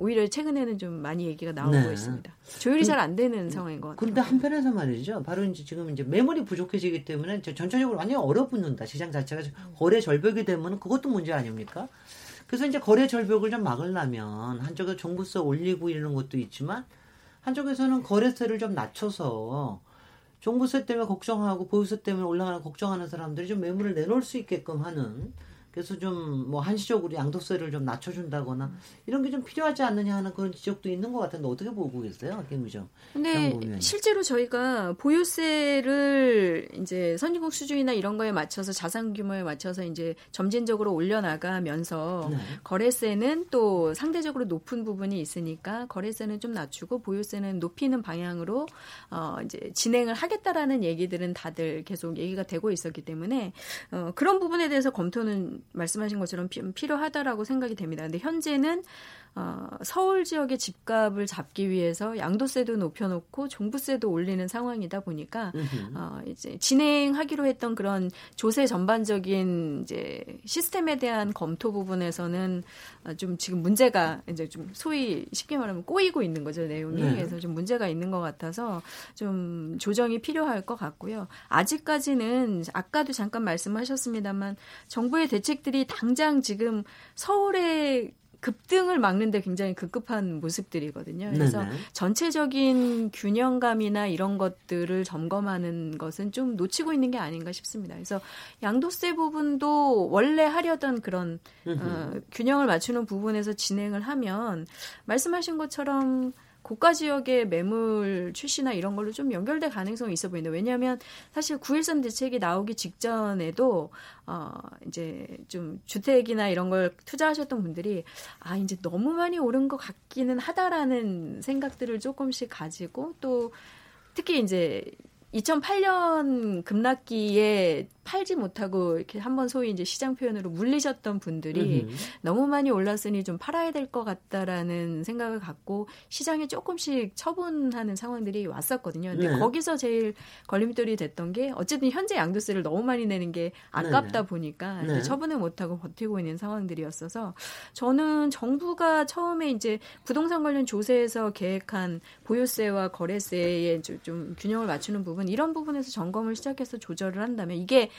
오히려 최근에는 좀 많이 얘기가 나오고 네. 있습니다. 조율이 그, 잘안 되는 상황인 것 같아요. 그런데 한편에서 말이죠. 바로 이제 지금 이제 매물이 부족해지기 때문에 전체적으로 완전히 얼어붙는다. 시장 자체가 거래 절벽이 되면 그것도 문제 아닙니까? 그래서 이제 거래 절벽을 좀 막으려면 한쪽에 종부세 올리고 이러는 것도 있지만 한쪽에서는 거래세를 좀 낮춰서 종부세 때문에 걱정하고 보유세 때문에 올라가는 걱정하는 사람들이 좀 매물을 내놓을 수 있게끔 하는 그래서 좀 뭐 한시적으로 양도세를 좀 낮춰준다거나 이런 게 좀 필요하지 않느냐 하는 그런 지적도 있는 것 같은데 어떻게 보고 계세요, 김의정? 근데 실제로 저희가 보유세를 이제 선진국 수준이나 이런 거에 맞춰서 자산 규모에 맞춰서 이제 점진적으로 올려나가면서 네. 거래세는 또 상대적으로 높은 부분이 있으니까 거래세는 좀 낮추고 보유세는 높이는 방향으로 어 이제 진행을 하겠다라는 얘기들은 다들 계속 얘기가 되고 있었기 때문에 어 그런 부분에 대해서 검토는 말씀하신 것처럼 필요하다라고 생각이 됩니다. 근데 현재는 어, 서울 지역의 집값을 잡기 위해서 양도세도 높여놓고 종부세도 올리는 상황이다 보니까 어, 이제 진행하기로 했던 그런 조세 전반적인 이제 시스템에 대한 검토 부분에서는 어, 좀 지금 문제가 이제 좀 소위 쉽게 말하면 꼬이고 있는 거죠 내용이 네. 그래서 좀 문제가 있는 것 같아서 좀 조정이 필요할 것 같고요. 아직까지는 아까도 잠깐 말씀하셨습니다만 정부의 대책들이 당장 지금 서울에 급등을 막는데 굉장히 급급한 모습들이거든요. 그래서 네네. 전체적인 균형감이나 이런 것들을 점검하는 것은 좀 놓치고 있는 게 아닌가 싶습니다. 그래서 양도세 부분도 원래 하려던 그런 어, 균형을 맞추는 부분에서 진행을 하면 말씀하신 것처럼 고가 지역의 매물 출시나 이런 걸로 좀 연결될 가능성이 있어 보이는데 왜냐하면 사실 9.13 대책이 나오기 직전에도 어 이제 좀 주택이나 이런 걸 투자하셨던 분들이 아 이제 너무 많이 오른 것 같기는 하다라는 생각들을 조금씩 가지고 또 특히 이제 2008년 급락기에 팔지 못하고 이렇게 한번 소위 이제 시장 표현으로 물리셨던 분들이. 너무 많이 올랐으니 좀 팔아야 될 것 같다라는 생각을 갖고 시장에 조금씩 처분하는 상황들이 왔었거든요. 근데 네. 거기서 제일 걸림돌이 됐던 게 어쨌든 현재 양도세를 너무 많이 내는 게 아깝다 네. 보니까 네. 처분을 못하고 버티고 있는 상황들이었어서 저는 정부가 처음에 이제 부동산 관련 조세에서 계획한 보유세와 거래세의 좀 균형을 맞추는 부분 이런 부분에서 점검을 시작해서 조절을 한다면 이게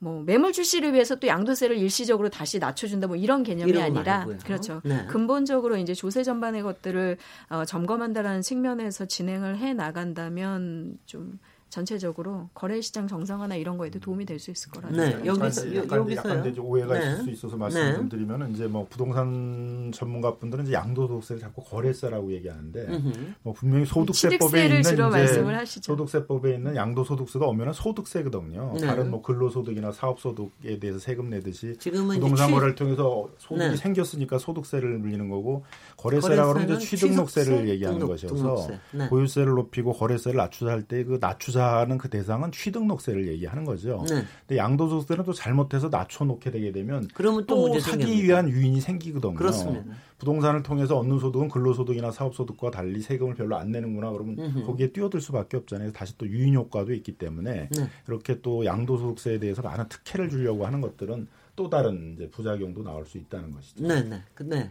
뭐 매물 출시를 위해서 또 양도세를 일시적으로 다시 낮춰준다 뭐 이런 개념이 아니라 그렇죠 네. 근본적으로 이제 조세 전반의 것들을 어, 점검한다라는 측면에서 진행을 해 나간다면 좀 전체적으로 거래 시장 정상화나 이런 거에도 도움이 될 수 있을 거라는 네, 여기서 약간, 여기서요. 약간 이제 오해가 네. 있을 수 있어서 말씀 네. 좀 드리면 이제 뭐 부동산 전문가 분들은 이제 양도소득세를 자꾸 거래세라고 얘기하는데 음흠. 뭐 분명히 소득세법에 있는 이제 소득세법에 있는 양도소득세가 엄연한 소득세거든요. 네. 다른 뭐 근로소득이나 사업소득에 대해서 세금 내듯이 부동산 거래를 통해서 소득이 네. 생겼으니까 소득세를 물리는 거고 거래세라고 하면 이제 취등록세를 얘기하는 등록, 것이어서 네. 보유세를 높이고 거래세를 낮추자 할 때 그 낮추자 투자하는 그 대상은 취등록세를 얘기하는 거죠. 네. 근데 양도소득세는 또 잘못해서 낮춰놓게 되게 되면 그러면 또, 또 사기 생깁니다. 위한 유인이 생기거든요. 그렇습니다. 부동산을 통해서 얻는 소득은 근로소득이나 사업소득과 달리 세금을 별로 안 내는구나 그러면 음흠. 거기에 뛰어들 수밖에 없잖아요. 다시 또 유인 효과도 있기 때문에 네. 이렇게 또 양도소득세에 대해서 많은 특혜를 주려고 하는 것들은 또 다른 이제 부작용도 나올 수 있다는 것이죠. 네, 네, 네.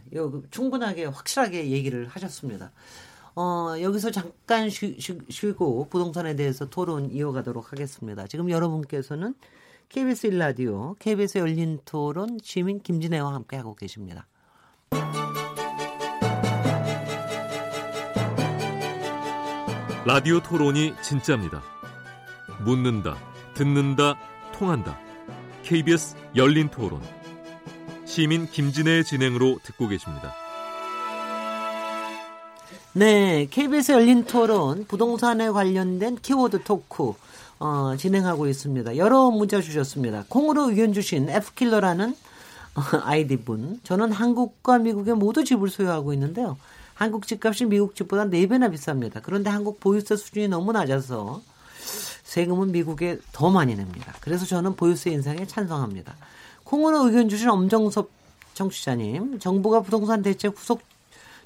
충분하게 확실하게 얘기를 하셨습니다. 어, 여기서 잠깐 쉬, 쉬, 쉬 고 부동산에 대해서 토론 이어가도록 하겠습니다. 지금 여러분께서는 KBS 1라디오, KBS 열린 토론 시민 김진애와 함께 하고 계십니다. 라디오 토론이 진짜입니다. 묻는다, 듣는다, 통한다. KBS 열린 토론. 시민 김진애의 진행으로 듣고 계십니다. 네, KBS 열린 토론 부동산에 관련된 키워드 토크 어, 진행하고 있습니다. 여러 문자 주셨습니다. 콩으로 의견 주신 F킬러라는 어, 아이디 분. 저는 한국과 미국에 모두 집을 소유하고 있는데요. 한국 집값이 미국 집보다 4배나 비쌉니다. 그런데 한국 보유세 수준이 너무 낮아서 세금은 미국에 더 많이 냅니다. 그래서 저는 보유세 인상에 찬성합니다. 콩으로 의견 주신 엄정섭 청취자님, 정부가 부동산 대책 후속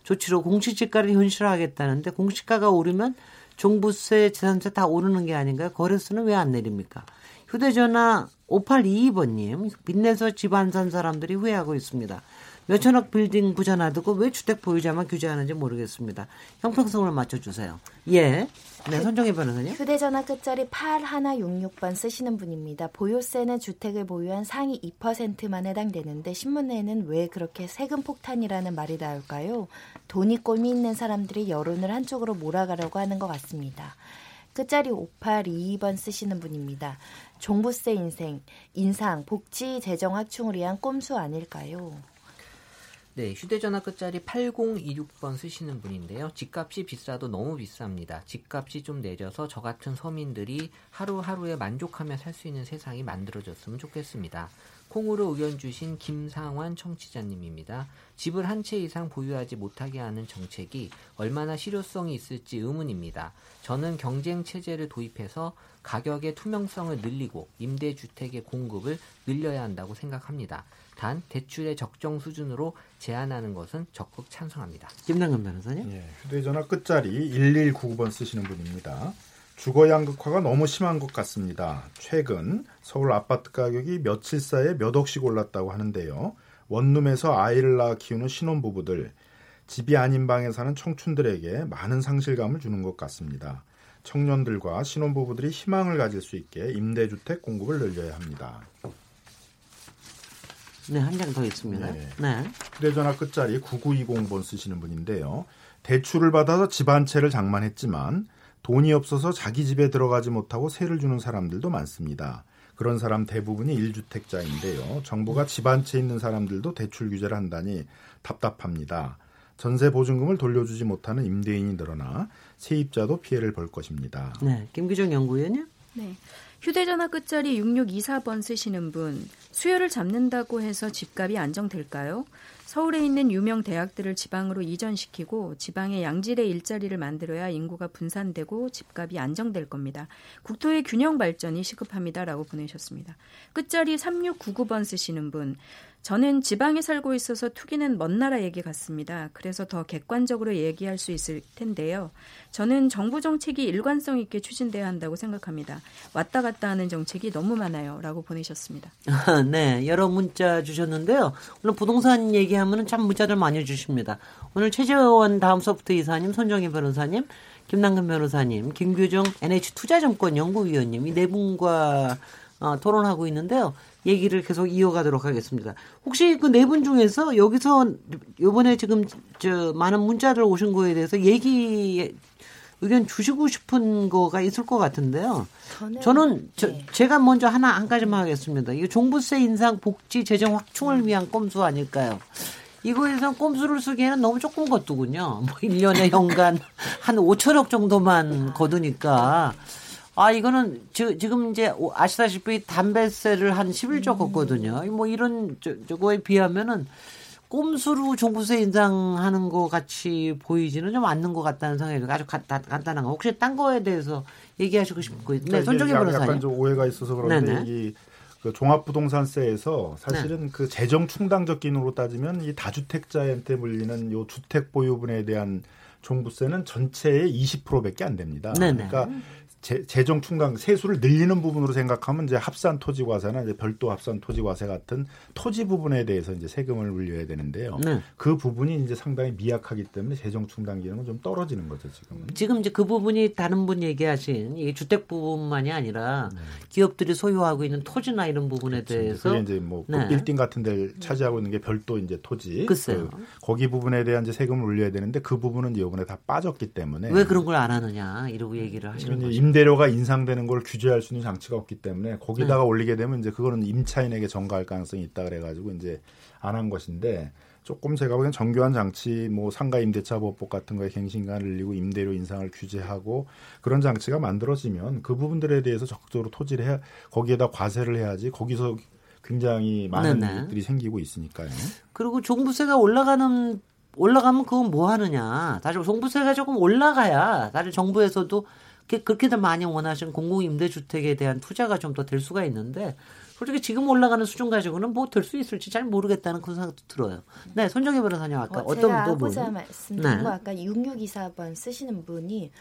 조치로 공시지가를 현실화하겠다는데 공시가가 오르면 종부세, 재산세 다 오르는 게 아닌가요? 거래소는 왜 안 내립니까? 휴대전화 5822번님, 빚내서 집안 산 사람들이 후회하고 있습니다. 몇천억 빌딩 부자 놔두고 왜 주택 보유자만 규제하는지 모르겠습니다. 형평성을 맞춰주세요. 예. 네, 선정희 변호사님. 휴대전화 끝자리 8166번 쓰시는 분입니다. 보유세는 주택을 보유한 상위 2%만 해당되는데 신문에는 왜 그렇게 세금 폭탄이라는 말이 나올까요? 돈이 꼴미 있는 사람들이 여론을 한쪽으로 몰아가려고 하는 것 같습니다. 끝자리 5822번 쓰시는 분입니다. 종부세 인생, 인상, 복지, 재정 확충을 위한 꼼수 아닐까요? 네, 휴대전화 끝자리 8026번 쓰시는 분인데요. 집값이 비싸도 너무 비쌉니다. 집값이 좀 내려서 저 같은 서민들이 하루하루에 만족하며 살 수 있는 세상이 만들어졌으면 좋겠습니다. 콩으로 의견 주신 김상환 청취자님입니다. 집을 한 채 이상 보유하지 못하게 하는 정책이 얼마나 실효성이 있을지 의문입니다. 저는 경쟁 체제를 도입해서 가격의 투명성을 늘리고 임대주택의 공급을 늘려야 한다고 생각합니다. 단 대출의 적정 수준으로 제한하는 것은 적극 찬성합니다. 김남근 변호사님. 예, 휴대전화 끝자리 1199번 쓰시는 분입니다. 주거 양극화가 너무 심한 것 같습니다. 최근 서울 아파트 가격이 며칠 사이에 몇 억씩 올랐다고 하는데요. 원룸에서 아이를 낳아 키우는 신혼부부들, 집이 아닌 방에 사는 청춘들에게 많은 상실감을 주는 것 같습니다. 청년들과 신혼부부들이 희망을 가질 수 있게 임대주택 공급을 늘려야 합니다. 네, 한 장 더 있습니다. 네. 네. 휴대전화 끝자리 9920번 쓰시는 분인데요. 대출을 받아서 집 한 채를 장만했지만 돈이 없어서 자기 집에 들어가지 못하고 세를 주는 사람들도 많습니다. 그런 사람 대부분이 1주택자인데요. 정부가 집 한 채 있는 사람들도 대출 규제를 한다니 답답합니다. 전세 보증금을 돌려주지 못하는 임대인이 늘어나 세입자도 피해를 볼 것입니다. 네, 김기정 연구위원님. 네. 휴대전화 끝자리 6624번 쓰시는 분, 수요를 잡는다고 해서 집값이 안정될까요? 서울에 있는 유명 대학들을 지방으로 이전시키고 지방의 양질의 일자리를 만들어야 인구가 분산되고 집값이 안정될 겁니다. 국토의 균형 발전이 시급합니다라고 보내셨습니다. 끝자리 3699번 쓰시는 분. 저는 지방에 살고 있어서 투기는 먼 나라 얘기 같습니다. 그래서 더 객관적으로 얘기할 수 있을 텐데요. 저는 정부 정책이 일관성 있게 추진돼야 한다고 생각합니다. 왔다 갔다 하는 정책이 너무 많아요. 라고 보내셨습니다. 네, 여러 문자 주셨는데요. 오늘 부동산 얘기하면 참 문자들 많이 주십니다. 오늘 최재원 다음 소프트 이사님, 손정희 변호사님, 김남근 변호사님, 김규정 NH투자증권 연구위원님 이 네 분과 어, 토론하고 있는데요. 얘기를 계속 이어가도록 하겠습니다. 혹시 그 네 분 중에서 여기서 요번에 지금 저 많은 문자들 오신 거에 대해서 얘기 의견 주시고 싶은 거가 있을 것 같은데요. 저는, 저는 저, 네. 제가 먼저 하나 한 가지만 하겠습니다. 이 종부세 인상 복지 재정 확충을 위한 꼼수 아닐까요? 이거에서 꼼수를 쓰기에는 너무 조금 거두군요. 뭐 1년에 연간 한 5천억 정도만 거두니까 아, 이거는 지, 지금 이제 아시다시피 담배세를 한 11조 걷거든요. 뭐 이런 저, 저거에 비하면은 꼼수로 종부세 인상하는 것 같이 보이지는 좀 않는 것 같다는 생각이 아주 가, 다, 간단한 거. 혹시 딴 거에 대해서 얘기하시고 싶고 네, 그러니까 손정희 변호사님. 약간 좀 오해가 있어서 그런데 이 그 종합부동산세에서 사실은 네. 그 재정 충당적 기능으로 따지면 이 다주택자한테 물리는 요 주택 보유분에 대한 종부세는 전체의 20%밖에 안 됩니다. 네네. 그러니까 재, 재정 충당 세수를 늘리는 부분으로 생각하면 이제 합산 토지 과세나 이제 별도 합산 토지 과세 같은 토지 부분에 대해서 이제 세금을 물려야 되는데요. 네. 그 부분이 이제 상당히 미약하기 때문에 재정 충당 기능은 좀 떨어지는 거죠 지금은. 지금 이제 그 부분이 다른 분 얘기하신 이 주택 부분만이 아니라 네. 기업들이 소유하고 있는 토지나 이런 부분에 그렇죠. 대해서 그게 이제 뭐 네. 빌딩 같은 데를 차지하고 있는 게 별도 이제 토지. 글쎄요. 그 거기 부분에 대한 이제 세금을 올려야 되는데 그 부분은 이번에 다 빠졌기 때문에 왜 그런 걸 안 하느냐 이러고 얘기를 하시는 거죠. 임대료가 인상되는 걸 규제할 수 있는 장치가 없기 때문에 거기다가 네. 올리게 되면 이제 그거는 임차인에게 전가할 가능성이 있다 그래가지고 이제 안 한 것인데 조금 제가 보기엔 정교한 장치 뭐 상가 임대차 보법 같은 거에 갱신간을 늘리고 임대료 인상을 규제하고 그런 장치가 만들어지면 그 부분들에 대해서 적극적으로 토지를 해 거기에다 과세를 해야지 거기서 굉장히 많은 네네. 일들이 생기고 있으니까요. 그리고 종부세가 올라가는 올라가면 그건 뭐 하느냐. 사실 종부세가 조금 올라가야 사실 정부에서도 그렇게들 많이 원하시는 공공임대주택에 대한 투자가 좀 더 될 수가 있는데 솔직히 지금 올라가는 수준 가지고는 뭐 될 수 있을지 잘 모르겠다는 그런 생각도 들어요. 네, 손정혜 변호사님 아까 어, 떤 부분? 제가 말씀드린 네. 거 아까 6624번 쓰시는 분이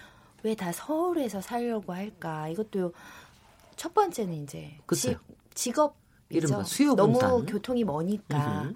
왜 다 서울에서 살려고 할까? 이것도 첫 번째는 이제 지, 직업 이른바 수요 너무 교통이 머니까 으흠.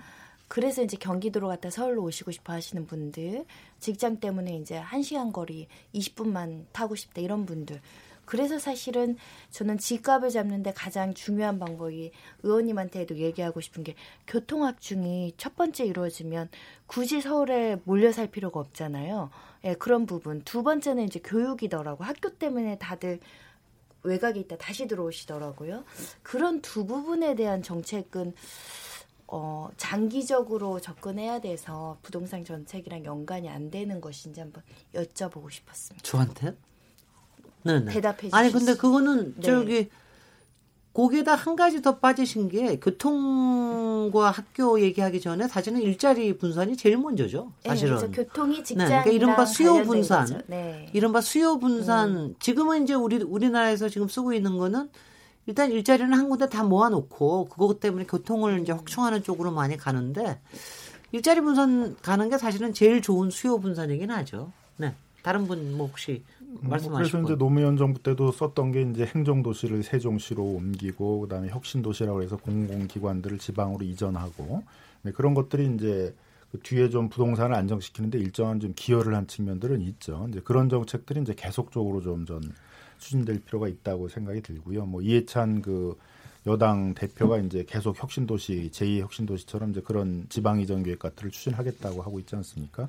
그래서 이제 경기도로 갔다 서울로 오시고 싶어 하시는 분들, 직장 때문에 이제 1시간 거리 20분만 타고 싶다 이런 분들. 그래서 사실은 저는 집값을 잡는데 가장 중요한 방법이 의원님한테도 얘기하고 싶은 게 교통확충이 첫 번째 이루어지면 굳이 서울에 몰려 살 필요가 없잖아요. 예, 그런 부분. 두 번째는 이제 교육이더라고. 학교 때문에 다들 외곽에 있다 다시 들어오시더라고요. 그런 두 부분에 대한 정책은 어, 장기적으로 접근해야 돼서 부동산 정책이랑 연관이 안 되는 것인지 한번 여쭤보고 싶었습니다. 저한테? 네, 네. 대답해 주시 아니 근데 그거는 네. 저기 거기에다 한 가지 더 빠지신 게 교통과 학교 얘기하기 전에 사실은 일자리 분산이 제일 먼저죠. 네, 사실은. 네, 교통이 직장 네, 그러니까 이른바 수요 분산. 네. 이른바 수요 분산. 음. 지금은 이제 우리 우리나라에서 지금 쓰고 있는 거는 일단 일자리는 한 군데 다 모아놓고 그것 때문에 교통을 이제 확충하는 쪽으로 많이 가는데 일자리 분산 가는 게 사실은 제일 좋은 수요 분산이긴 하죠. 네. 다른 분 뭐 혹시 말씀하시고 뭐 그래서 이제 노무현 정부 때도 썼던 게 이제 행정 도시를 세종시로 옮기고 그다음에 혁신 도시라고 해서 공공기관들을 지방으로 이전하고 네, 그런 것들이 이제 그 뒤에 좀 부동산을 안정시키는데 일정한 좀 기여를 한 측면들은 있죠. 이제 그런 정책들이 이제 계속적으로 좀 전 추진될 필요가 있다고 생각이 들고요. 뭐 이해찬 그 여당 대표가 이제 계속 혁신도시 제2 혁신도시처럼 이제 그런 지방 이전 계획 같은 걸 추진하겠다고 하고 있지 않습니까?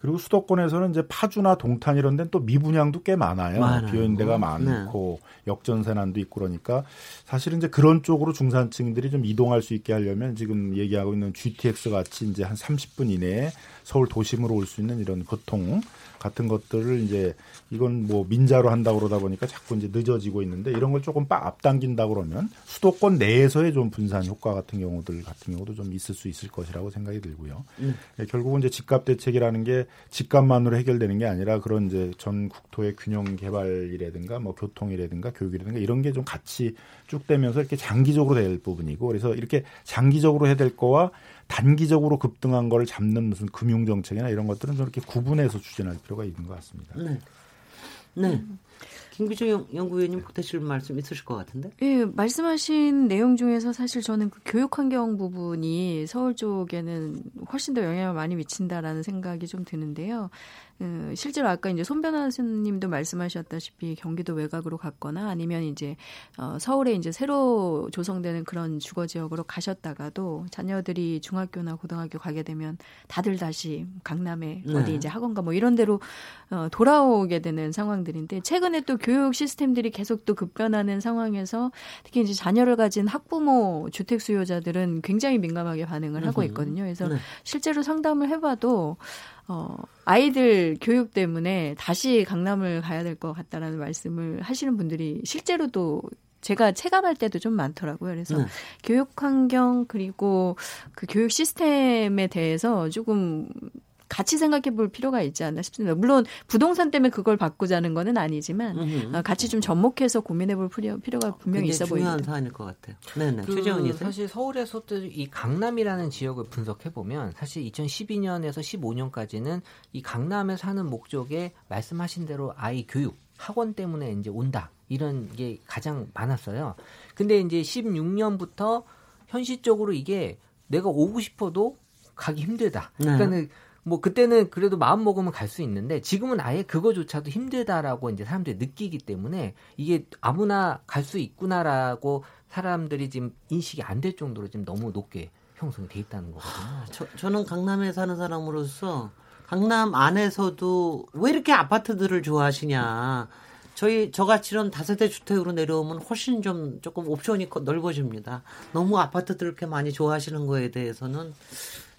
그리고 수도권에서는 이제 파주나 동탄 이런 데는 또 미분양도 꽤 많아요. 많아요. 비어있는 데가 많고 네. 역전세난도 있고 그러니까 사실은 이제 그런 쪽으로 중산층들이 좀 이동할 수 있게 하려면 지금 얘기하고 있는 GTX 같이 이제 한 30분 이내에 서울 도심으로 올 수 있는 이런 교통 같은 것들을 이제 이건 뭐 민자로 한다고 그러다 보니까 자꾸 이제 늦어지고 있는데 이런 걸 조금 빡 앞당긴다 그러면 수도권 내에서의 좀 분산 효과 같은 경우들 같은 경우도 좀 있을 수 있을 것이라고 생각이 들고요. 음. 예, 결국은 이제 집값 대책이라는 게 집값만으로 해결되는 게 아니라 그런 이제 전 국토의 균형 개발이라든가 뭐 교통이라든가 교육이라든가 이런 게 좀 같이 쭉 되면서 이렇게 장기적으로 될 부분이고 그래서 이렇게 장기적으로 해야 될 거와 단기적으로 급등한 거를 잡는 무슨 금융 정책이나 이런 것들은 좀 이렇게 구분해서 추진할 필요가 있는 것 같습니다. 네. 네. 김기정 연구위원님 보태실 말씀 있으실 것 같은데? 예, 말씀하신 내용 중에서 사실 저는 그 교육 환경 부분이 서울 쪽에는 훨씬 더 영향을 많이 미친다라는 생각이 좀 드는데요. 음, 실제로 아까 이제 손 변호사님도 말씀하셨다시피 경기도 외곽으로 갔거나 아니면 이제 어, 서울에 이제 새로 조성되는 그런 주거 지역으로 가셨다가도 자녀들이 중학교나 고등학교 가게 되면 다들 다시 강남에 네. 어디 이제 학원가 뭐 이런 데로 어, 돌아오게 되는 상황들인데 최근에 또 교육 시스템들이 계속 또 급변하는 상황에서 특히 이제 자녀를 가진 학부모 주택 수요자들은 굉장히 민감하게 반응을 하고 있거든요. 그래서 네. 실제로 상담을 해봐도 어, 아이들 교육 때문에 다시 강남을 가야 될 것 같다라는 말씀을 하시는 분들이 실제로도 제가 체감할 때도 좀 많더라고요. 그래서 네. 교육 환경 그리고 그 교육 시스템에 대해서 조금 같이 생각해 볼 필요가 있지 않나 싶습니다. 물론 부동산 때문에 그걸 바꾸자는 거는 아니지만 어, 같이 좀 접목해서 고민해 볼 필요가 분명히 있어 보입니다. 중요한 사안일 것 같아요. 네네. 그 최재원이 사실 서울에서도 이 강남이라는 지역을 분석해 보면 사실 2012년에서 15년까지는 이 강남에 사는 목적에 말씀하신 대로 아이 교육 학원 때문에 이제 온다 이런 게 가장 많았어요. 근데 이제 16년부터 현실적으로 이게 내가 오고 싶어도 가기 힘들다. 네. 그러니까는 뭐 그때는 그래도 마음 먹으면 갈 수 있는데 지금은 아예 그거조차도 힘들다라고 이제 사람들이 느끼기 때문에 이게 아무나 갈 수 있구나라고 사람들이 지금 인식이 안 될 정도로 지금 너무 높게 형성이 돼 있다는 거거든요. 저, 저는 강남에 사는 사람으로서 강남 안에서도 왜 이렇게 아파트들을 좋아하시냐. 저희 저같이 이런 다세대 주택으로 내려오면 훨씬 좀 조금 옵션이 넓어집니다. 너무 아파트들 이렇게 많이 좋아하시는 거에 대해서는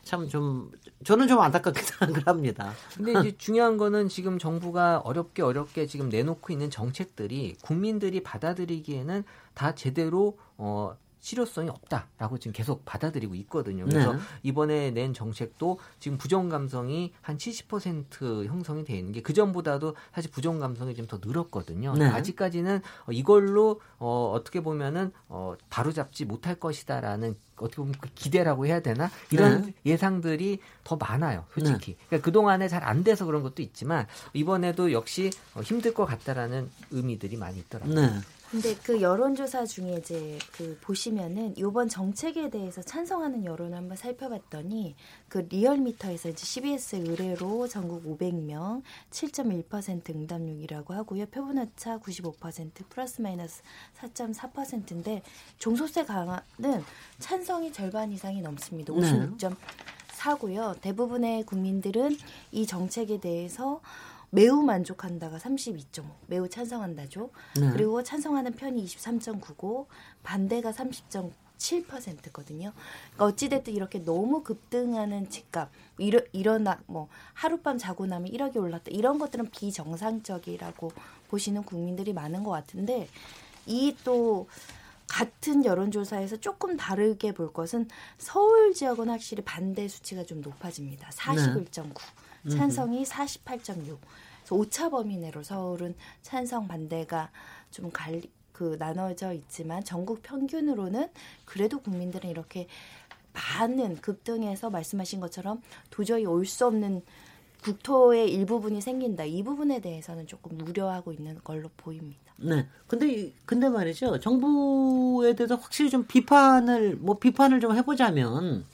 참 좀 저는 좀 안타깝게 생각을 합니다. 근데 이제 중요한 거는 지금 정부가 어렵게 어렵게 지금 내놓고 있는 정책들이 국민들이 받아들이기에는 다 제대로 어 실효성이 없다라고 지금 계속 받아들이고 있거든요. 그래서 네. 이번에 낸 정책도 지금 부정 감성이 한 70% 형성이 돼 있는 게 그 전보다도 사실 부정 감성이 좀 더 늘었거든요. 네. 아직까지는 이걸로 어 어떻게 보면은 어 바로 잡지 못할 것이다라는 어떻게 보면 그 기대라고 해야 되나 이런 네. 예상들이 더 많아요 솔직히 네. 그러니까 그 동안에 잘 안 돼서 그런 것도 있지만 이번에도 역시 어, 힘들 것 같다라는 의미들이 많이 있더라고요. 네. 근데 그 여론조사 중에 이제 그 보시면은 이번 정책에 대해서 찬성하는 여론을 한번 살펴봤더니 그 리얼미터에서 이제 CBS 의뢰로 전국 500명 7.1% 응답률이라고 하고요. 표본오차 95% 플러스 마이너스 4.4%인데 종소세 강화는 찬성이 절반 이상이 넘습니다. 56.4고요. 대부분의 국민들은 이 정책에 대해서 매우 만족한다가 32.5, 매우 찬성한다죠. 네. 그리고 찬성하는 편이 23.9고 반대가 30.7%거든요. 그러니까 어찌됐든 이렇게 너무 급등하는 집값, 일어, 일어나, 뭐, 하룻밤 자고 나면 1억이 올랐다. 이런 것들은 비정상적이라고 보시는 국민들이 많은 것 같은데, 이 또, 같은 여론조사에서 조금 다르게 볼 것은 서울 지역은 확실히 반대 수치가 좀 높아집니다. 41.9. 찬성이 48.6. 그래서 오차 범위 내로 서울은 찬성 반대가 좀 갈리 그 나눠져 있지만 전국 평균으로는 그래도 국민들은 이렇게 많은 급등해서 말씀하신 것처럼 도저히 올 수 없는 국토의 일부분이 생긴다. 이 부분에 대해서는 조금 우려하고 있는 걸로 보입니다. 네. 근데 근데 말이죠. 정부에 대해서 확실히 좀 비판을 뭐 비판을 좀 해보자면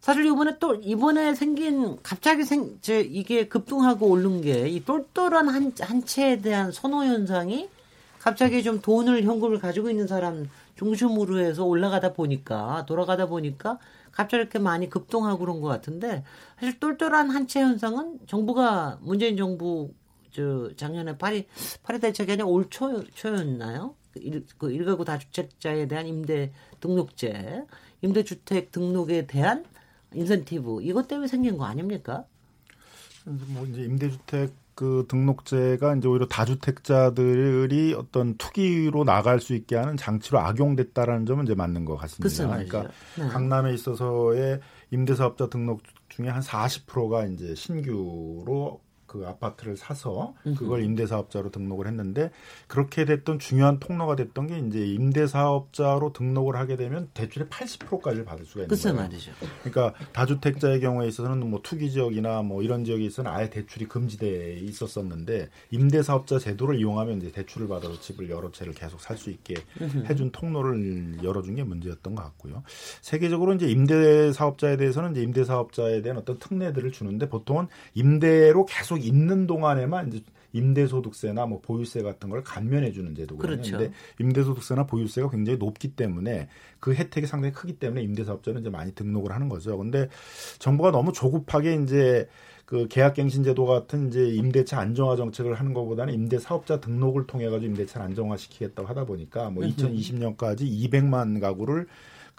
사실 이번에 또 이번에 생긴 갑자기 생 제 이게 급등하고 오른 게 이 똘똘한 한, 한 채에 대한 선호 현상이 갑자기 좀 돈을 현금을 가지고 있는 사람 중심으로 해서 올라가다 보니까 돌아가다 보니까 갑자기 이렇게 많이 급등하고 그런 것 같은데 사실 똘똘한 한채 현상은 정부가 문재인 정부 저 작년에 파리 파리 대책이 아니라 올 초, 초였나요? 일, 그 일가구 다주택자에 대한 임대 등록제, 임대주택 등록에 대한 인센티브 이것 때문에 생긴 거 아닙니까? 뭐 이제 임대주택 그 등록제가 이제 오히려 다주택자들이 어떤 투기로 나갈 수 있게 하는 장치로 악용됐다라는 점은 이제 맞는 것 같습니다. 그러니까 네. 강남에 있어서의 임대사업자 등록 중에 한 40%가 이제 신규로 그 아파트를 사서 그걸 임대사업자로 등록을 했는데 그렇게 됐던 중요한 통로가 됐던 게 이제 임대사업자로 등록을 하게 되면 대출의 80%까지를 받을 수가 있는 거예요. 말이죠. 그러니까 다주택자의 경우에 있어서는 뭐 투기 지역이나 뭐 이런 지역에 있어서는 아예 대출이 금지돼 있었었는데 임대사업자 제도를 이용하면 이제 대출을 받아서 집을 여러 채를 계속 살 수 있게 해준 통로를 열어준 게 문제였던 것 같고요. 세계적으로 이제 임대사업자에 대해서는 이제 임대사업자에 대한 어떤 특례들을 주는데 보통은 임대로 계속 있는 동안에만 이제 임대소득세나 뭐 보유세 같은 걸 감면해 주는 제도거든요. 그렇죠. 근데 임대소득세나 보유세가 굉장히 높기 때문에 그 혜택이 상당히 크기 때문에 임대사업자는 이제 많이 등록을 하는 거죠. 근데 정부가 너무 조급하게 이제 그 계약갱신제도 같은 이제 임대차 안정화 정책을 하는 것보다는 임대사업자 등록을 통해 가지고 임대차를 안정화시키겠다고 하다 보니까 뭐 2020년까지 200만 가구를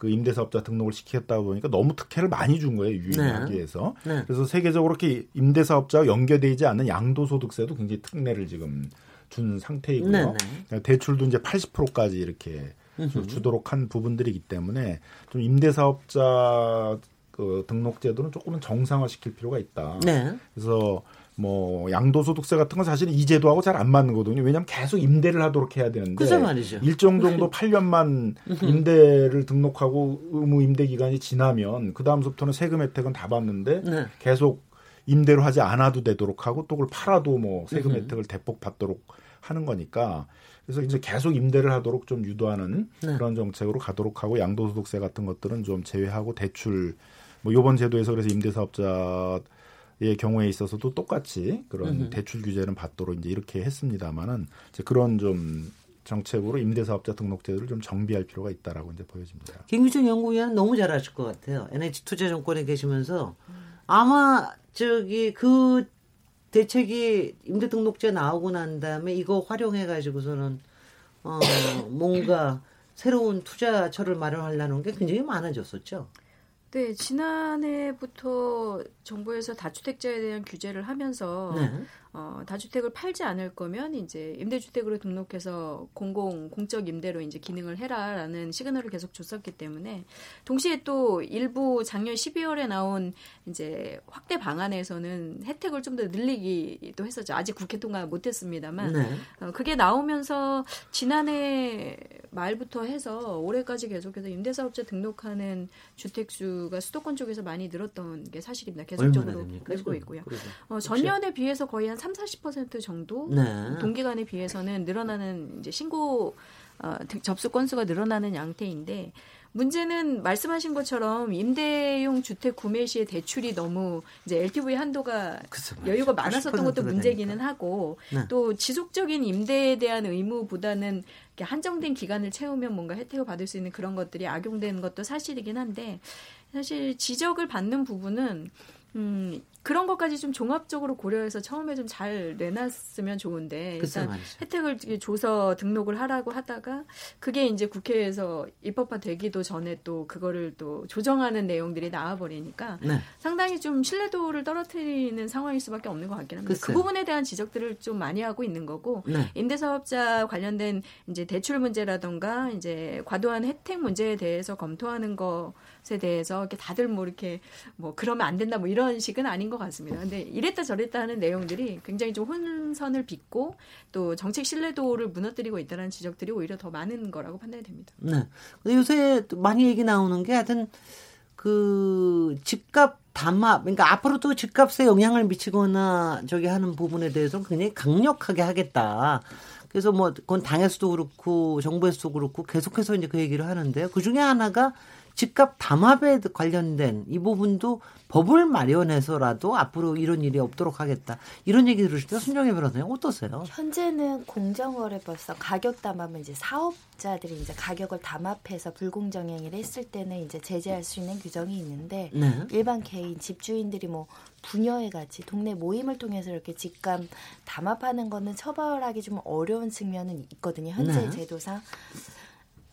그 임대사업자 등록을 시켰다 보니까 너무 특혜를 많이 준 거예요 유인하기 네. 위해서. 네. 그래서 세계적으로 이렇게 임대사업자와 연계되지 않는 양도소득세도 굉장히 특례를 지금 준 상태이고요. 네, 네. 그러니까 대출도 이제 80%까지 이렇게 주도록 한 부분들이기 때문에 좀 임대사업자 그 등록 제도는 조금은 정상화시킬 필요가 있다. 네. 그래서 뭐 양도소득세 같은 건 사실은 이 제도하고 잘 안 맞는 거거든요. 왜냐하면 계속 임대를 하도록 해야 되는데 일정 정도 8년만 임대를 등록하고 의무 임대 기간이 지나면 그 다음부터는 세금 혜택은 다 받는데 네. 계속 임대로 하지 않아도 되도록 하고 또 그걸 팔아도 뭐 세금 혜택을 대폭 받도록 하는 거니까 그래서 이제 계속 임대를 하도록 좀 유도하는 네. 그런 정책으로 가도록 하고 양도소득세 같은 것들은 좀 제외하고 대출 뭐 요번 제도에서 그래서 임대사업자 의 경우에 있어서도 똑같이 그런 으흠. 대출 규제는 받도록 이제 이렇게 했습니다만은 이제 그런 좀 정책으로 임대사업자 등록제도를 좀 정비할 필요가 있다라고 이제 보여집니다. 김유정 연구위원 너무 잘하실 것 같아요. NH투자정권에 계시면서 아마 저기 그 대책이 임대등록제 나오고 난 다음에 이거 활용해 가지고서는 어 뭔가 새로운 투자처를 마련하려는 게 굉장히 많아졌었죠. 네, 지난해부터 정부에서 다주택자에 대한 규제를 하면서 네. 어, 다주택을 팔지 않을 거면 이제 임대주택으로 등록해서 공공 공적 임대로 이제 기능을 해라라는 시그널을 계속 줬었기 때문에 동시에 또 일부 작년 12월에 나온 이제 확대 방안에서는 혜택을 좀 더 늘리기도 했었죠. 아직 국회 통과 못했습니다만 네. 어, 그게 나오면서 지난해 말부터 해서 올해까지 계속해서 임대사업자 등록하는 주택 수가 수도권 쪽에서 많이 늘었던 게 사실입니다. 계속적으로 늘고 있고요. 어, 전년에 비해서 거의 한 3, 40% 정도 네. 동기간에 비해서는 늘어나는 이제 신고 어, 접수 건수가 늘어나는 양태인데 문제는 말씀하신 것처럼 임대용 주택 구매 시에 대출이 너무 이제 LTV 한도가 그쵸, 여유가 많았었던 것도 문제기는 되니까. 하고 네. 또 지속적인 임대에 대한 의무보다는 한정된 기간을 채우면 뭔가 혜택을 받을 수 있는 그런 것들이 악용되는 것도 사실이긴 한데 사실 지적을 받는 부분은 음, 그런 것까지 좀 종합적으로 고려해서 처음에 좀 잘 내놨으면 좋은데 일단 말이죠. 혜택을 줘서 등록을 하라고 하다가 그게 이제 국회에서 입법화 되기도 전에 또 그거를 또 조정하는 내용들이 나와버리니까 네. 상당히 좀 신뢰도를 떨어뜨리는 상황일 수밖에 없는 것 같긴 합니다. 그 글쎄요. 그 부분에 대한 지적들을 좀 많이 하고 있는 거고 네. 임대사업자 관련된 이제 대출 문제라던가 이제 과도한 혜택 문제에 대해서 검토하는 거 것에 대해서 이렇게 다들 뭐 이렇게 뭐 그러면 안 된다 뭐 이런 식은 아닌 것 같습니다. 근데 이랬다 저랬다 하는 내용들이 굉장히 좀 혼선을 빚고 또 정책 신뢰도를 무너뜨리고 있다는 지적들이 오히려 더 많은 거라고 판단이 됩니다. 네. 근데 요새 많이 얘기 나오는 게 하여튼 그 집값 담합, 그러니까 앞으로도 집값에 영향을 미치거나 저기 하는 부분에 대해서 굉장히 강력하게 하겠다. 그래서 뭐 그건 당에서도 그렇고 정부에서도 그렇고 계속해서 이제 그 얘기를 하는데요. 그 중에 하나가 집값 담합에 관련된 이 부분도 법을 마련해서라도 앞으로 이런 일이 없도록 하겠다. 이런 얘기 들으실 때 손정혜 변호사님 어떠세요? 현재는 공정거래법상 가격 담합은 이제 사업자들이 이제 가격을 담합해서 불공정행위를 했을 때는 이제 제재할 수 있는 규정이 있는데 네. 일반 개인 집주인들이 뭐 부녀회 같이 동네 모임을 통해서 이렇게 집값 담합하는 거는 처벌하기 좀 어려운 측면은 있거든요. 현재 네. 제도상.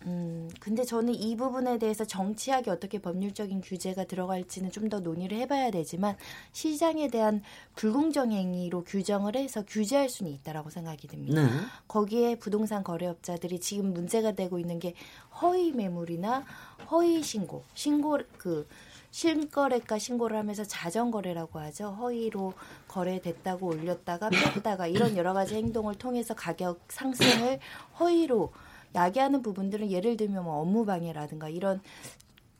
음, 근데 저는 이 부분에 대해서 정치하게 어떻게 법률적인 규제가 들어갈지는 좀 더 논의를 해봐야 되지만 시장에 대한 불공정 행위로 규정을 해서 규제할 수는 있다라고 생각이 듭니다. 네. 거기에 부동산 거래업자들이 지금 문제가 되고 있는 게 허위 매물이나 허위 신고, 신고 그 실거래가 신고를 하면서 자전거래라고 하죠. 허위로 거래됐다고 올렸다가 뺐다가 이런 여러 가지 행동을 통해서 가격 상승을 허위로 야기하는 부분들은 예를 들면 뭐 업무 방해라든가 이런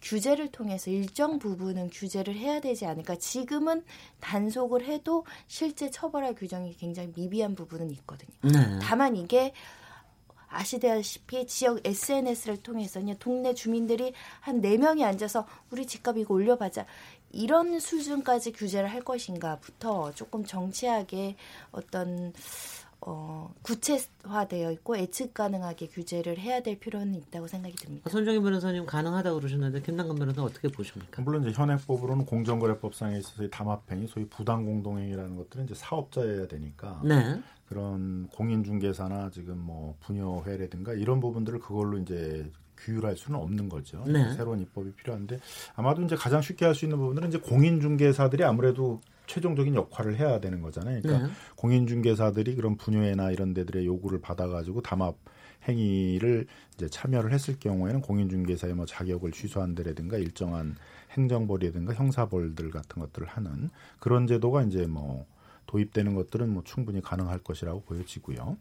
규제를 통해서 일정 부분은 규제를 해야 되지 않을까. 지금은 단속을 해도 실제 처벌할 규정이 굉장히 미비한 부분은 있거든요. 네. 다만 이게 아시다시피 지역 SNS를 통해서 그냥 동네 주민들이 한 네명이 앉아서 우리 집값 이거 올려봐자. 이런 수준까지 규제를 할 것인가부터 조금 정치하게 어떤 어, 구체화되어 있고 예측 가능하게 규제를 해야 될 필요는 있다고 생각이 듭니다. 손정희 변호사님 가능하다고 그러셨는데 김남근 변호사 어떻게 보십니까? 물론 이제 현행법으로는 공정거래법상에 있어서 담합행위, 소위 부당 공동행위라는 것들은 이제 사업자여야 되니까 네. 그런 공인중개사나 지금 뭐 분여회라든가 이런 부분들을 그걸로 이제 규율할 수는 없는 거죠. 네. 새로운 입법이 필요한데 아마도 이제 가장 쉽게 할 수 있는 부분들은 이제 공인중개사들이 아무래도 최종적인 역할을 해야 되는 거잖아요. 그러니까 네. 공인중개사들이 그런 분유회나 이런 데들의 요구를 받아가지고 담합 행위를 이제 참여를 했을 경우에는 공인중개사의 뭐 자격을 취소한다라든가 일정한 행정벌이라든가 형사벌들 같은 것들을 하는 그런 제도가 이제 뭐 도입되는 것들은 뭐 충분히 가능할 것이라고 보여지고요.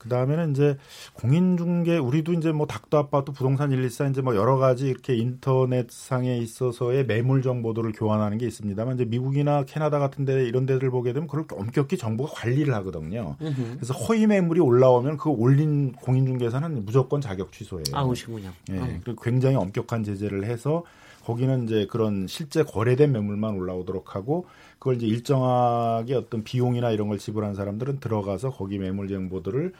그 다음에는 이제 공인중개 우리도 이제 뭐 닥터 아파트 부동산 114 이제 뭐 여러 가지 이렇게 인터넷상에 있어서의 매물 정보들을 교환하는 게 있습니다만 이제 미국이나 캐나다 같은 데 이런 데들 보게 되면 그걸 엄격히 정부가 관리를 하거든요. 으흠. 그래서 허위 매물이 올라오면 그 올린 공인중개사는 무조건 자격 취소예요. 아우시군요. 예. 어. 그리고 굉장히 엄격한 제재를 해서 거기는 이제 그런 실제 거래된 매물만 올라오도록 하고 그걸 이제 일정하게 어떤 비용이나 이런 걸 지불한 사람들은 들어가서 거기 매물 정보들을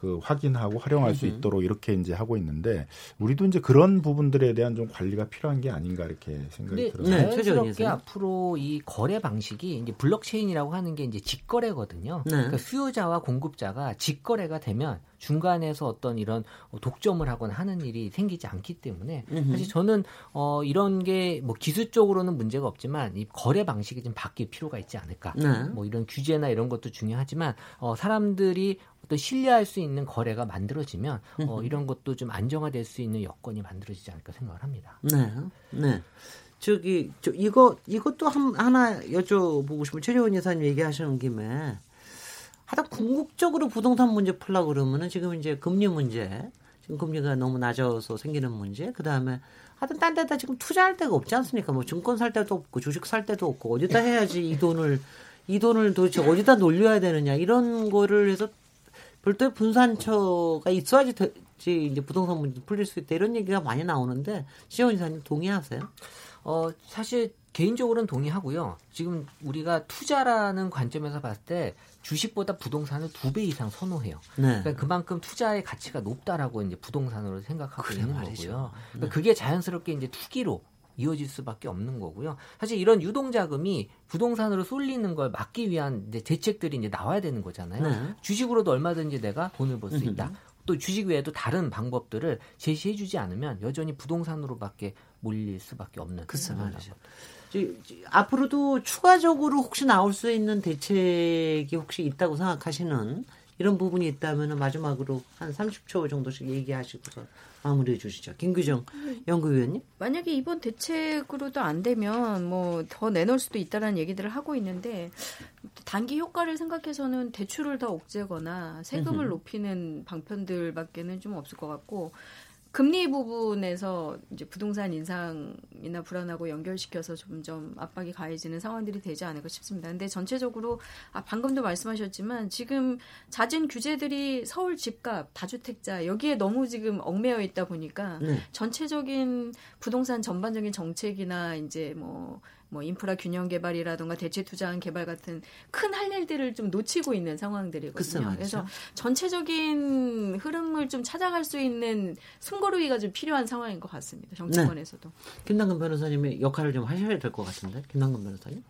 그 확인하고 활용할 수 있도록 이렇게 이제 하고 있는데 우리도 이제 그런 부분들에 대한 좀 관리가 필요한 게 아닌가 이렇게 생각이 들어요. 네, 자연스럽게 앞으로 이 거래 방식이 이제 블록체인이라고 하는 게 이제 직거래거든요. 네. 그러니까 수요자와 공급자가 직거래가 되면 중간에서 어떤 이런 독점을 하거나 하는 일이 생기지 않기 때문에 사실 저는 어 이런 게 뭐 기술적으로는 문제가 없지만 이 거래 방식이 좀 바뀔 필요가 있지 않을까. 네. 뭐 이런 규제나 이런 것도 중요하지만 어 사람들이 어떤 신뢰할 수 있는 거래가 만들어지면 어 이런 것도 좀 안정화될 수 있는 여건이 만들어지지 않을까 생각을 합니다. 네. 네. 저기 저 이거 이것도 한, 하나 여쭤보고 싶은 최재원 여사님 얘기하시는 김에 하여튼 궁극적으로 부동산 문제 풀라 그러면은 지금 이제 금리 문제, 지금 금리가 너무 낮아서 생기는 문제, 그 다음에 하여튼 딴 데다 지금 투자할 데가 없지 않습니까? 뭐 증권 살 데도 없고 주식 살 데도 없고 어디다 해야지 이 돈을 이 돈을 도대체 어디다 놀려야 되느냐 이런 거를 해서 별도의 분산처가 있어야지 되지 이제 부동산 문제 풀릴 수 있다 이런 얘기가 많이 나오는데 시원 이사님 동의하세요? 어 사실 개인적으로는 동의하고요. 지금 우리가 투자라는 관점에서 봤을 때 주식보다 부동산을 두 배 이상 선호해요. 네. 그러니까 그만큼 투자의 가치가 높다라고 이제 부동산으로 생각하고 있는 말이죠. 거고요. 그러니까 네. 그게 자연스럽게 이제 투기로 이어질 수밖에 없는 거고요. 사실 이런 유동 자금이 부동산으로 쏠리는 걸 막기 위한 이제 대책들이 이제 나와야 되는 거잖아요. 네. 주식으로도 얼마든지 내가 돈을 벌 수 있다. 또 주식 외에도 다른 방법들을 제시해주지 않으면 여전히 부동산으로밖에 몰릴 수밖에 없는 그렇죠. 말이죠. 앞으로도 추가적으로 혹시 나올 수 있는 대책이 혹시 있다고 생각하시는 이런 부분이 있다면 마지막으로 한 30초 정도씩 얘기하시고서 마무리해 주시죠. 김규정 연구위원님. 만약에 이번 대책으로도 안 되면 뭐 더 내놓을 수도 있다라는 얘기들을 하고 있는데 단기 효과를 생각해서는 대출을 더 억제거나 세금을 높이는 방편들밖에는 좀 없을 것 같고 금리 부분에서 이제 부동산 인상이나 불안하고 연결시켜서 점점 압박이 가해지는 상황들이 되지 않을까 싶습니다. 근데 전체적으로 아 방금도 말씀하셨지만 지금 잦은 규제들이 서울 집값, 다주택자 여기에 너무 지금 얽매여 있다 보니까 네. 전체적인 부동산 전반적인 정책이나 이제 뭐 뭐 인프라 균형 개발이라든가 대체 투자한 개발 같은 큰 할 일들을 좀 놓치고 있는 상황들이거든요. 그래서 전체적인 흐름을 좀 찾아갈 수 있는 숨고르기가 좀 필요한 상황인 것 같습니다. 정치권에서도. 네. 김남근 변호사님의 역할을 좀 하셔야 될 것 같은데. 김남근 변호사님.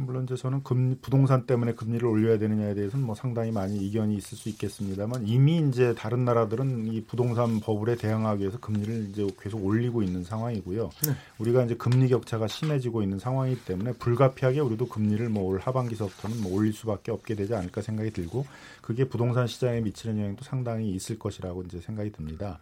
물론 이제 저는 금리, 부동산 때문에 금리를 올려야 되느냐에 대해서는 뭐 상당히 많이 이견이 있을 수 있겠습니다만 이미 이제 다른 나라들은 이 부동산 버블에 대응하기 위해서 금리를 이제 계속 올리고 있는 상황이고요. 네. 우리가 이제 금리 격차가 심해지고 있는 상황이기 때문에 불가피하게 우리도 금리를 뭐 올 하반기서부터는 뭐 올릴 수밖에 없게 되지 않을까 생각이 들고 그게 부동산 시장에 미치는 영향도 상당히 있을 것이라고 이제 생각이 듭니다.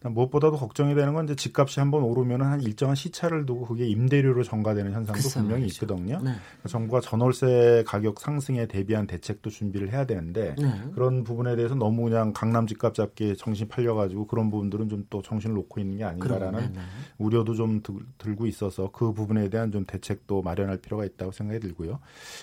무엇보다도 걱정이 되는 건 이제 집값이 한번 오르면 한 일정한 시차를 두고 그게 임대료로 전가되는 현상도 분명히. 있거든요. 네. 정부가 전월세 가격 상승에 대비한 대책도 준비를 해야 되는데 네. 그런 부분에 대해서 너무 그냥 강남 집값 잡기에 정신 팔려가지고 그런 부분들은 좀 또 정신을 놓고 있는 게 아닌가라는 네, 네. 우려도 좀 들, 고 있어서 그 부분에 대한 좀 대책도 마련할 필요가 있다고 생각이 들고요.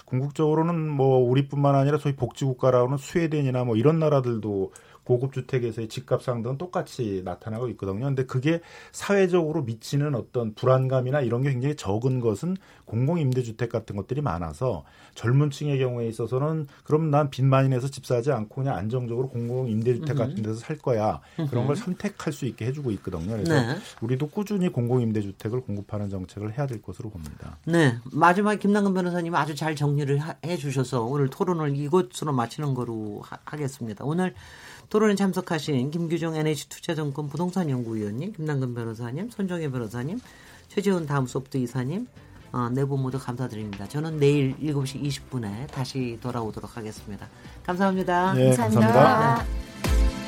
궁극적으로는 뭐 우리뿐만 아니라 소위 복지국가라고는 스웨덴이나 뭐 이런 나라들도 고급 주택에서의 집값 상승은 똑같이 나타나고 있거든요. 근데 그게 사회적으로 미치는 어떤 불안감이나 이런 게 굉장히 적은 것은 공공 임대 주택 같은 것들이 많아서 젊은 층의 경우에 있어서는 그럼 난 빚 많이 내서 집 사지 않고 그냥 안정적으로 공공 임대 주택 같은 데서 살 거야. 그런 걸 선택할 수 있게 해 주고 있거든요. 그래서 네. 우리도 꾸준히 공공 임대 주택을 공급하는 정책을 해야 될 것으로 봅니다. 네. 마지막 김남근 변호사님 아주 잘 정리를 해 주셔서 오늘 토론을 이곳으로 마치는 거로 하, 겠습니다 오늘 토론에 참석하신 김규종 NH투자증권 부동산 연구위원님, 김남근 변호사님, 손정혜 변호사님, 최재훈 다음 소프트 이사님, 어, 네분 모두 감사드립니다. 저는 내일 7시 20분에 다시 돌아오도록 하겠습니다. 감사합니다. 네, 감사합니다. 감사합니다.